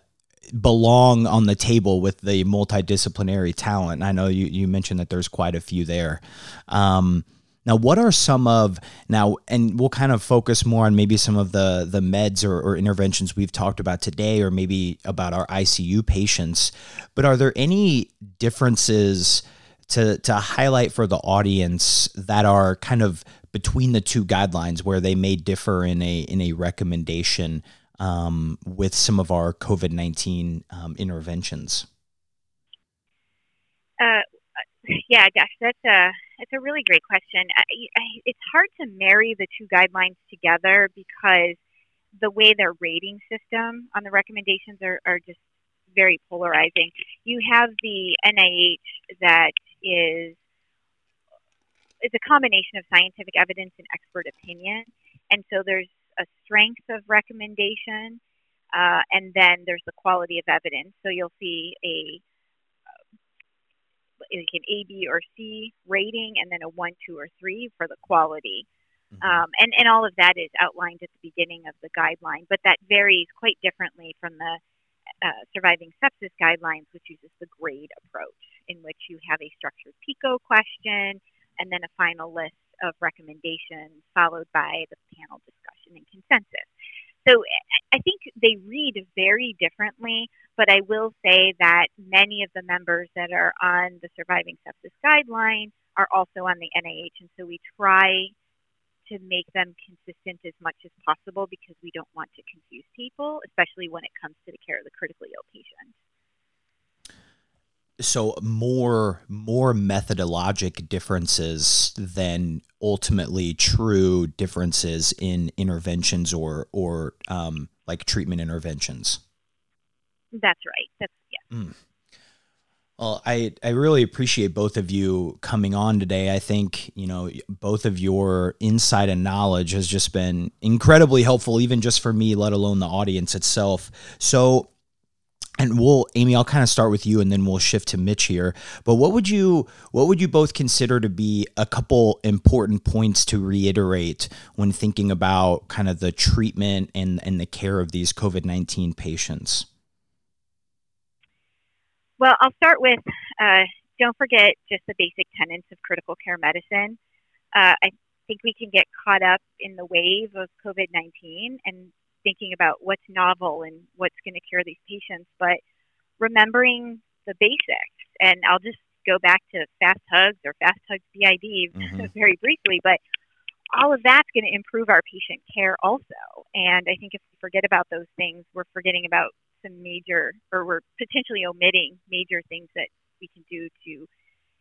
belong on the table with the multidisciplinary talent. I know you you mentioned that there's quite a few there. Um, now, what are some of now, and we'll kind of focus more on maybe some of the the meds or, or, interventions we've talked about today, or maybe about our ICU patients. But are there any differences to to highlight for the audience that are kind of between the two guidelines, where they may differ in a in a recommendation um, with some of our COVID nineteen um, interventions? Uh, yeah, gosh, that's a it's a really great question. It's hard to marry the two guidelines together because the way their rating system on the recommendations are, are just very polarizing. You have the NIH that is it's a combination of scientific evidence and expert opinion, and so there's a strength of recommendation, uh, and then there's the quality of evidence. So you'll see a like an A, B, or C rating, and then a one, two, or three for the quality. Mm-hmm. Um, and, and all of that is outlined at the beginning of the guideline, but that varies quite differently from the uh, surviving sepsis guidelines, which uses the grade approach, in which you have a structured PICO question and then a final list of recommendations, followed by the panel discussion and consensus. So I think they read very differently, but I will say that many of the members that are on the Surviving Sepsis Guideline are also on the NIH, and so we try to make them consistent as much as possible because we don't want to confuse people, especially when it comes to the care of the critically ill patient so more more methodologic differences than ultimately true differences in interventions or or um, like treatment interventions. That's right. That's yeah. Mm. Well, I, I really appreciate both of you coming on today. I think, you know, both of your insight and knowledge has just been incredibly helpful, even just for me, let alone the audience itself. So and we'll amy i'll kind of start with you and then we'll shift to mitch here. But what would you what would you both consider to be a couple important points to reiterate when thinking about kind of the treatment and and the care of these covid-19 patients? Well i'll start with uh, don't forget just the basic tenets of critical care medicine. Uh, i think we can get caught up in the wave of covid-19 and thinking about what's novel and what's going to cure these patients, but remembering the basics. And I'll just go back to fast hugs or fast hugs BID mm-hmm. *laughs* very briefly, but all of that's going to improve our patient care also. And I think if we forget about those things, we're forgetting about some major, or we're potentially omitting major things that we can do to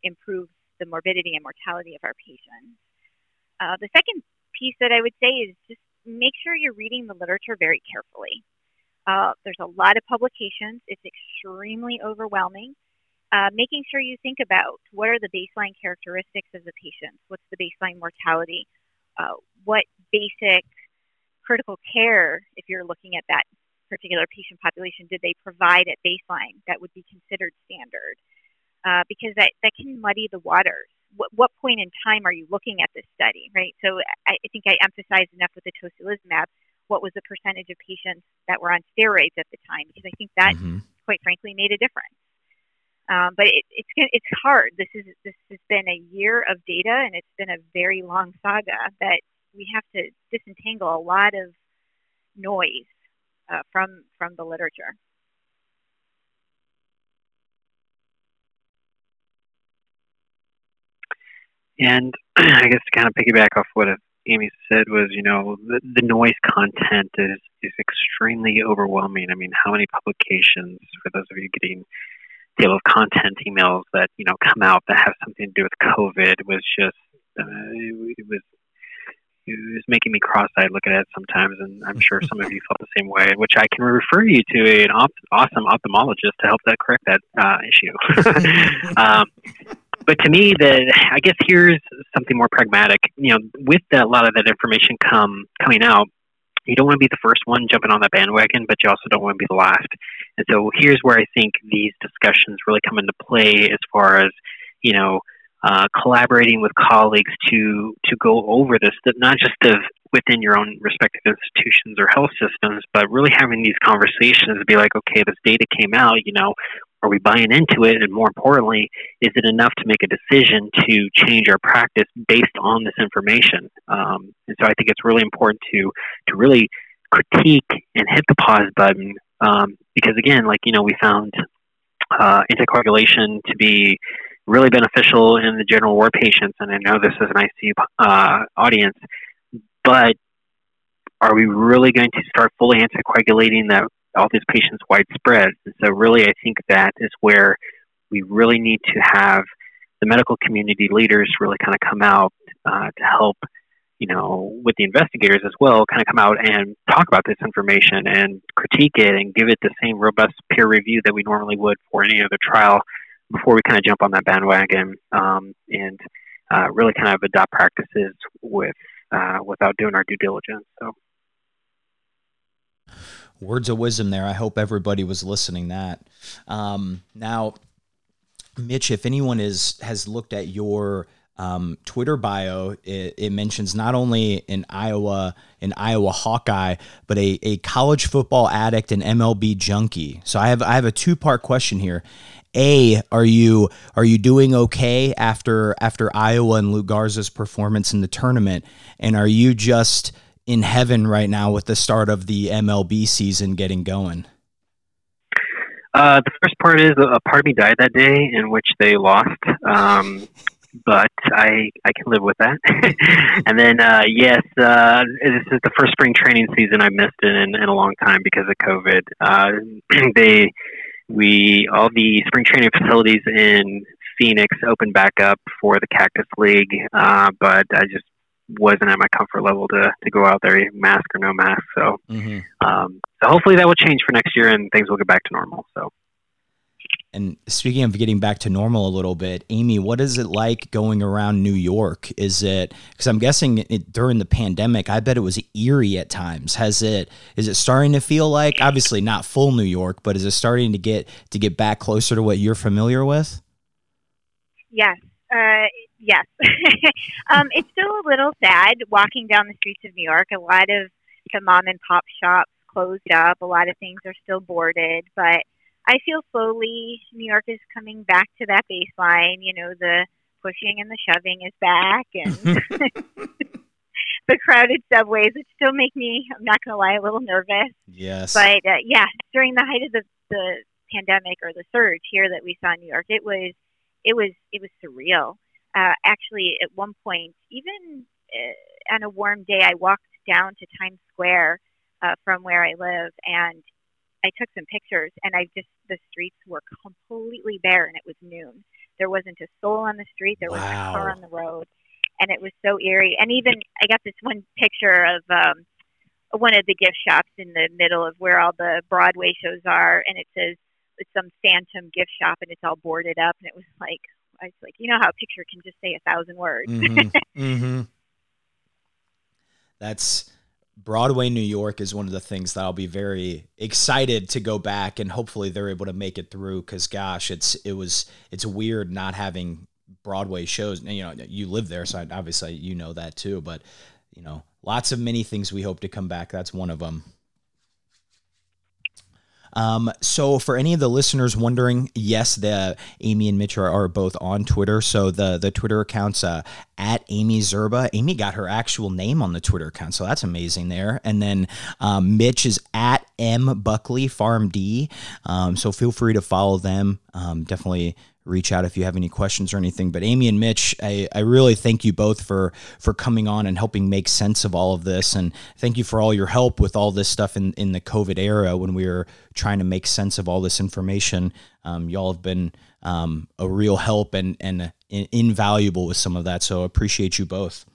improve the morbidity and mortality of our patients. Uh, the second piece that I would say is just make sure you're reading the literature very carefully. Uh, there's a lot of publications. It's extremely overwhelming. Uh, making sure you think about what are the baseline characteristics of the patients, what's the baseline mortality, uh, what basic critical care, if you're looking at that particular patient population, did they provide at baseline that would be considered standard? Uh, because that, that can muddy the waters what, what point in time are you looking at this study, right? So I, I think I emphasized enough with the tocilizumab what was the percentage of patients that were on steroids at the time, because I think that, mm-hmm. quite frankly, made a difference. Um, but it, it's it's hard. This is this has been a year of data, and it's been a very long saga that we have to disentangle a lot of noise uh, from from the literature. And *clears throat* I guess to kind of piggyback off what Amy said was, you know, the, the noise content is is extremely overwhelming. I mean, how many publications, for those of you getting table of content emails that you know come out that have something to do with COVID was just uh, it, it was was making me cross-eyed looking at it sometimes, and I'm sure some of you felt the same way. Which I can refer you to an op- awesome ophthalmologist to help that correct that uh, issue. *laughs* um, but to me, the I guess here's something more pragmatic. You know, with a lot of that information come coming out, you don't want to be the first one jumping on that bandwagon, but you also don't want to be the last. And so here's where I think these discussions really come into play as far as you know uh, collaborating with colleagues to to go over this, not just of within your own respective institutions or health systems, but really having these conversations to be like, okay, this data came out, you know, are we buying into it? And more importantly, is it enough to make a decision to change our practice based on this information? Um, and so I think it's really important to to really critique and hit the pause button um, because again, like you know, we found uh, anticoagulation to be really beneficial in the general ward patients, and I know this is an ICU uh, audience, but are we really going to start fully anticoagulating that all these patients widespread? And so, really, I think that is where we really need to have the medical community leaders really kind of come out uh, to help, you know, with the investigators as well, kind of come out and talk about this information and critique it and give it the same robust peer review that we normally would for any other trial before we kind of jump on that bandwagon um, and uh, really kind of adopt practices with uh, without doing our due diligence. So, words of wisdom there. I hope everybody was listening. That um, now, Mitch, if anyone is has looked at your um, Twitter bio, it, it, mentions not only an Iowa, an Iowa Hawkeye, but a, a college football addict and MLB junkie. So I have I have a two part question here. A, are you are you doing okay after after Iowa and Luka Garza's performance in the tournament? And are you just in heaven right now with the start of the MLB season getting going? Uh, the first part is a part of me died that day in which they lost, um, *laughs* but I I can live with that. *laughs* and then uh, yes, uh, this is the first spring training season I missed in, in a long time because of COVID. Uh, *clears throat* they we all the spring training facilities in Phoenix opened back up for the Cactus League, uh, but I just wasn't at my comfort level to, to go out there, mask or no mask. So, mm-hmm. um, so hopefully that will change for next year and things will get back to normal. So. And speaking of getting back to normal a little bit, Amy, what is it like going around New York? Is it because I'm guessing it, during the pandemic, I bet it was eerie at times. Has it is it starting to feel like obviously not full New York, but is it starting to get to get back closer to what you're familiar with? Yes, uh, yes. *laughs* um, it's still a little sad walking down the streets of New York. A lot of the mom and pop shops closed up. A lot of things are still boarded, but I feel slowly New York is coming back to that baseline. You know, the pushing and the shoving is back, and *laughs* *laughs* the crowded subways, which still make me, I'm not going to lie, a little nervous. Yes. But uh, yeah, during the height of the, the pandemic or the surge here that we saw in New York, it was, it was, it was surreal. Uh, actually, at one point, even uh, on a warm day, I walked down to Times Square uh, from where I live, and I took some pictures, and I just the streets were completely bare, and it was noon. There wasn't a soul on the street. There wasn't a car on the road, and it was so eerie. And even I got this one picture of um, one of the gift shops in the middle of where all the Broadway shows are, and it says it's some phantom gift shop, and it's all boarded up, and it was like I was like, you know how a picture can just say a thousand words. Mm-hmm. *laughs* mm-hmm. That's Broadway, New York is one of the things that I'll be very excited to go back and hopefully they're able to make it through because gosh, it's it was it's weird not having Broadway shows. You know, you live there, so obviously you know that too. But you know, lots of many things we hope to come back. That's one of them. Um, so for any of the listeners wondering, yes, the Amy and Mitch are, are both on Twitter. So the the Twitter accounts uh, at Amy Dzierba. Amy got her actual name on the Twitter account, so that's amazing there. And then um, Mitch is at M Buckley PharmD. Um, so feel free to follow them. Um, definitely reach out if you have any questions or anything. But Amy and Mitch, I, I really thank you both for for coming on and helping make sense of all of this. And thank you for all your help with all this stuff in, in the COVID era when we were trying to make sense of all this information. Um, y'all have been um, a real help and, and invaluable with some of that. So appreciate you both.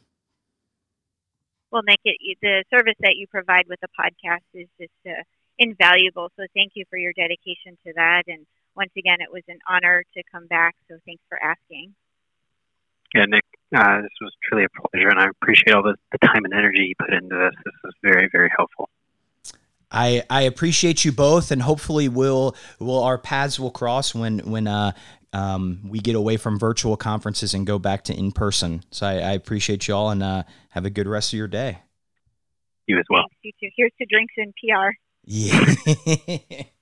well, Nick, it, the service that you provide with the podcast is just uh, invaluable. So thank you for your dedication to that. And once again, it was an honor to come back. So thanks for asking. Yeah, Nick, uh, this was truly a pleasure, and I appreciate all the, the time and energy you put into this. This was very, very helpful. I, I appreciate you both, and hopefully we'll will our paths will cross when when uh, um, we get away from virtual conferences and go back to in person. So I, I appreciate you all, and uh, have a good rest of your day. You as well. Thanks, you too. Here's to drinks and PR. Yeah. *laughs*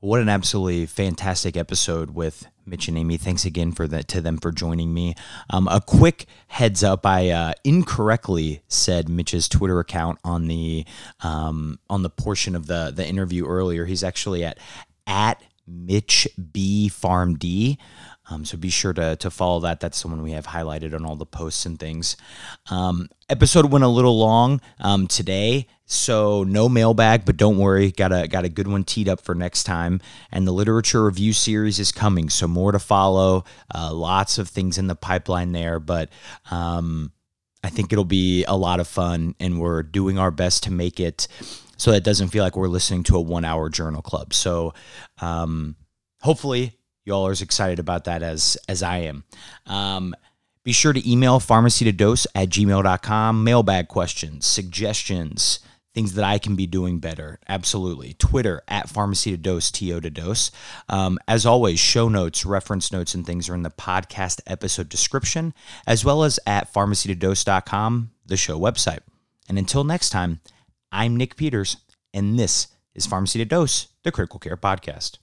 what an absolutely fantastic episode with Mitch and Amy. Thanks again for that to them for joining me. Um, a quick heads up: I uh, incorrectly said Mitch's Twitter account on the um, on the portion of the the interview earlier. He's actually at at Mitch B PharmD. Um, so be sure to, to follow that. That's someone we have highlighted on all the posts and things. Um, episode went a little long um, today, so no mailbag, but don't worry, got a got a good one teed up for next time. And the literature review series is coming, so more to follow. Uh, lots of things in the pipeline there, but um, I think it'll be a lot of fun, and we're doing our best to make it so that it doesn't feel like we're listening to a one hour journal club. So um, hopefully y'all are as excited about that as as I am. Um, be sure to email pharmacy to dose at gmail.com. Mailbag questions, suggestions, things that I can be doing better. Absolutely. Twitter at pharmacy to dose, TO to dose. Um, as always, show notes, reference notes, and things are in the podcast episode description, as well as at pharmacytodose.com, the show website. And until next time, I'm Nick Peters, and this is Pharmacy to Dose, the Critical Care Podcast.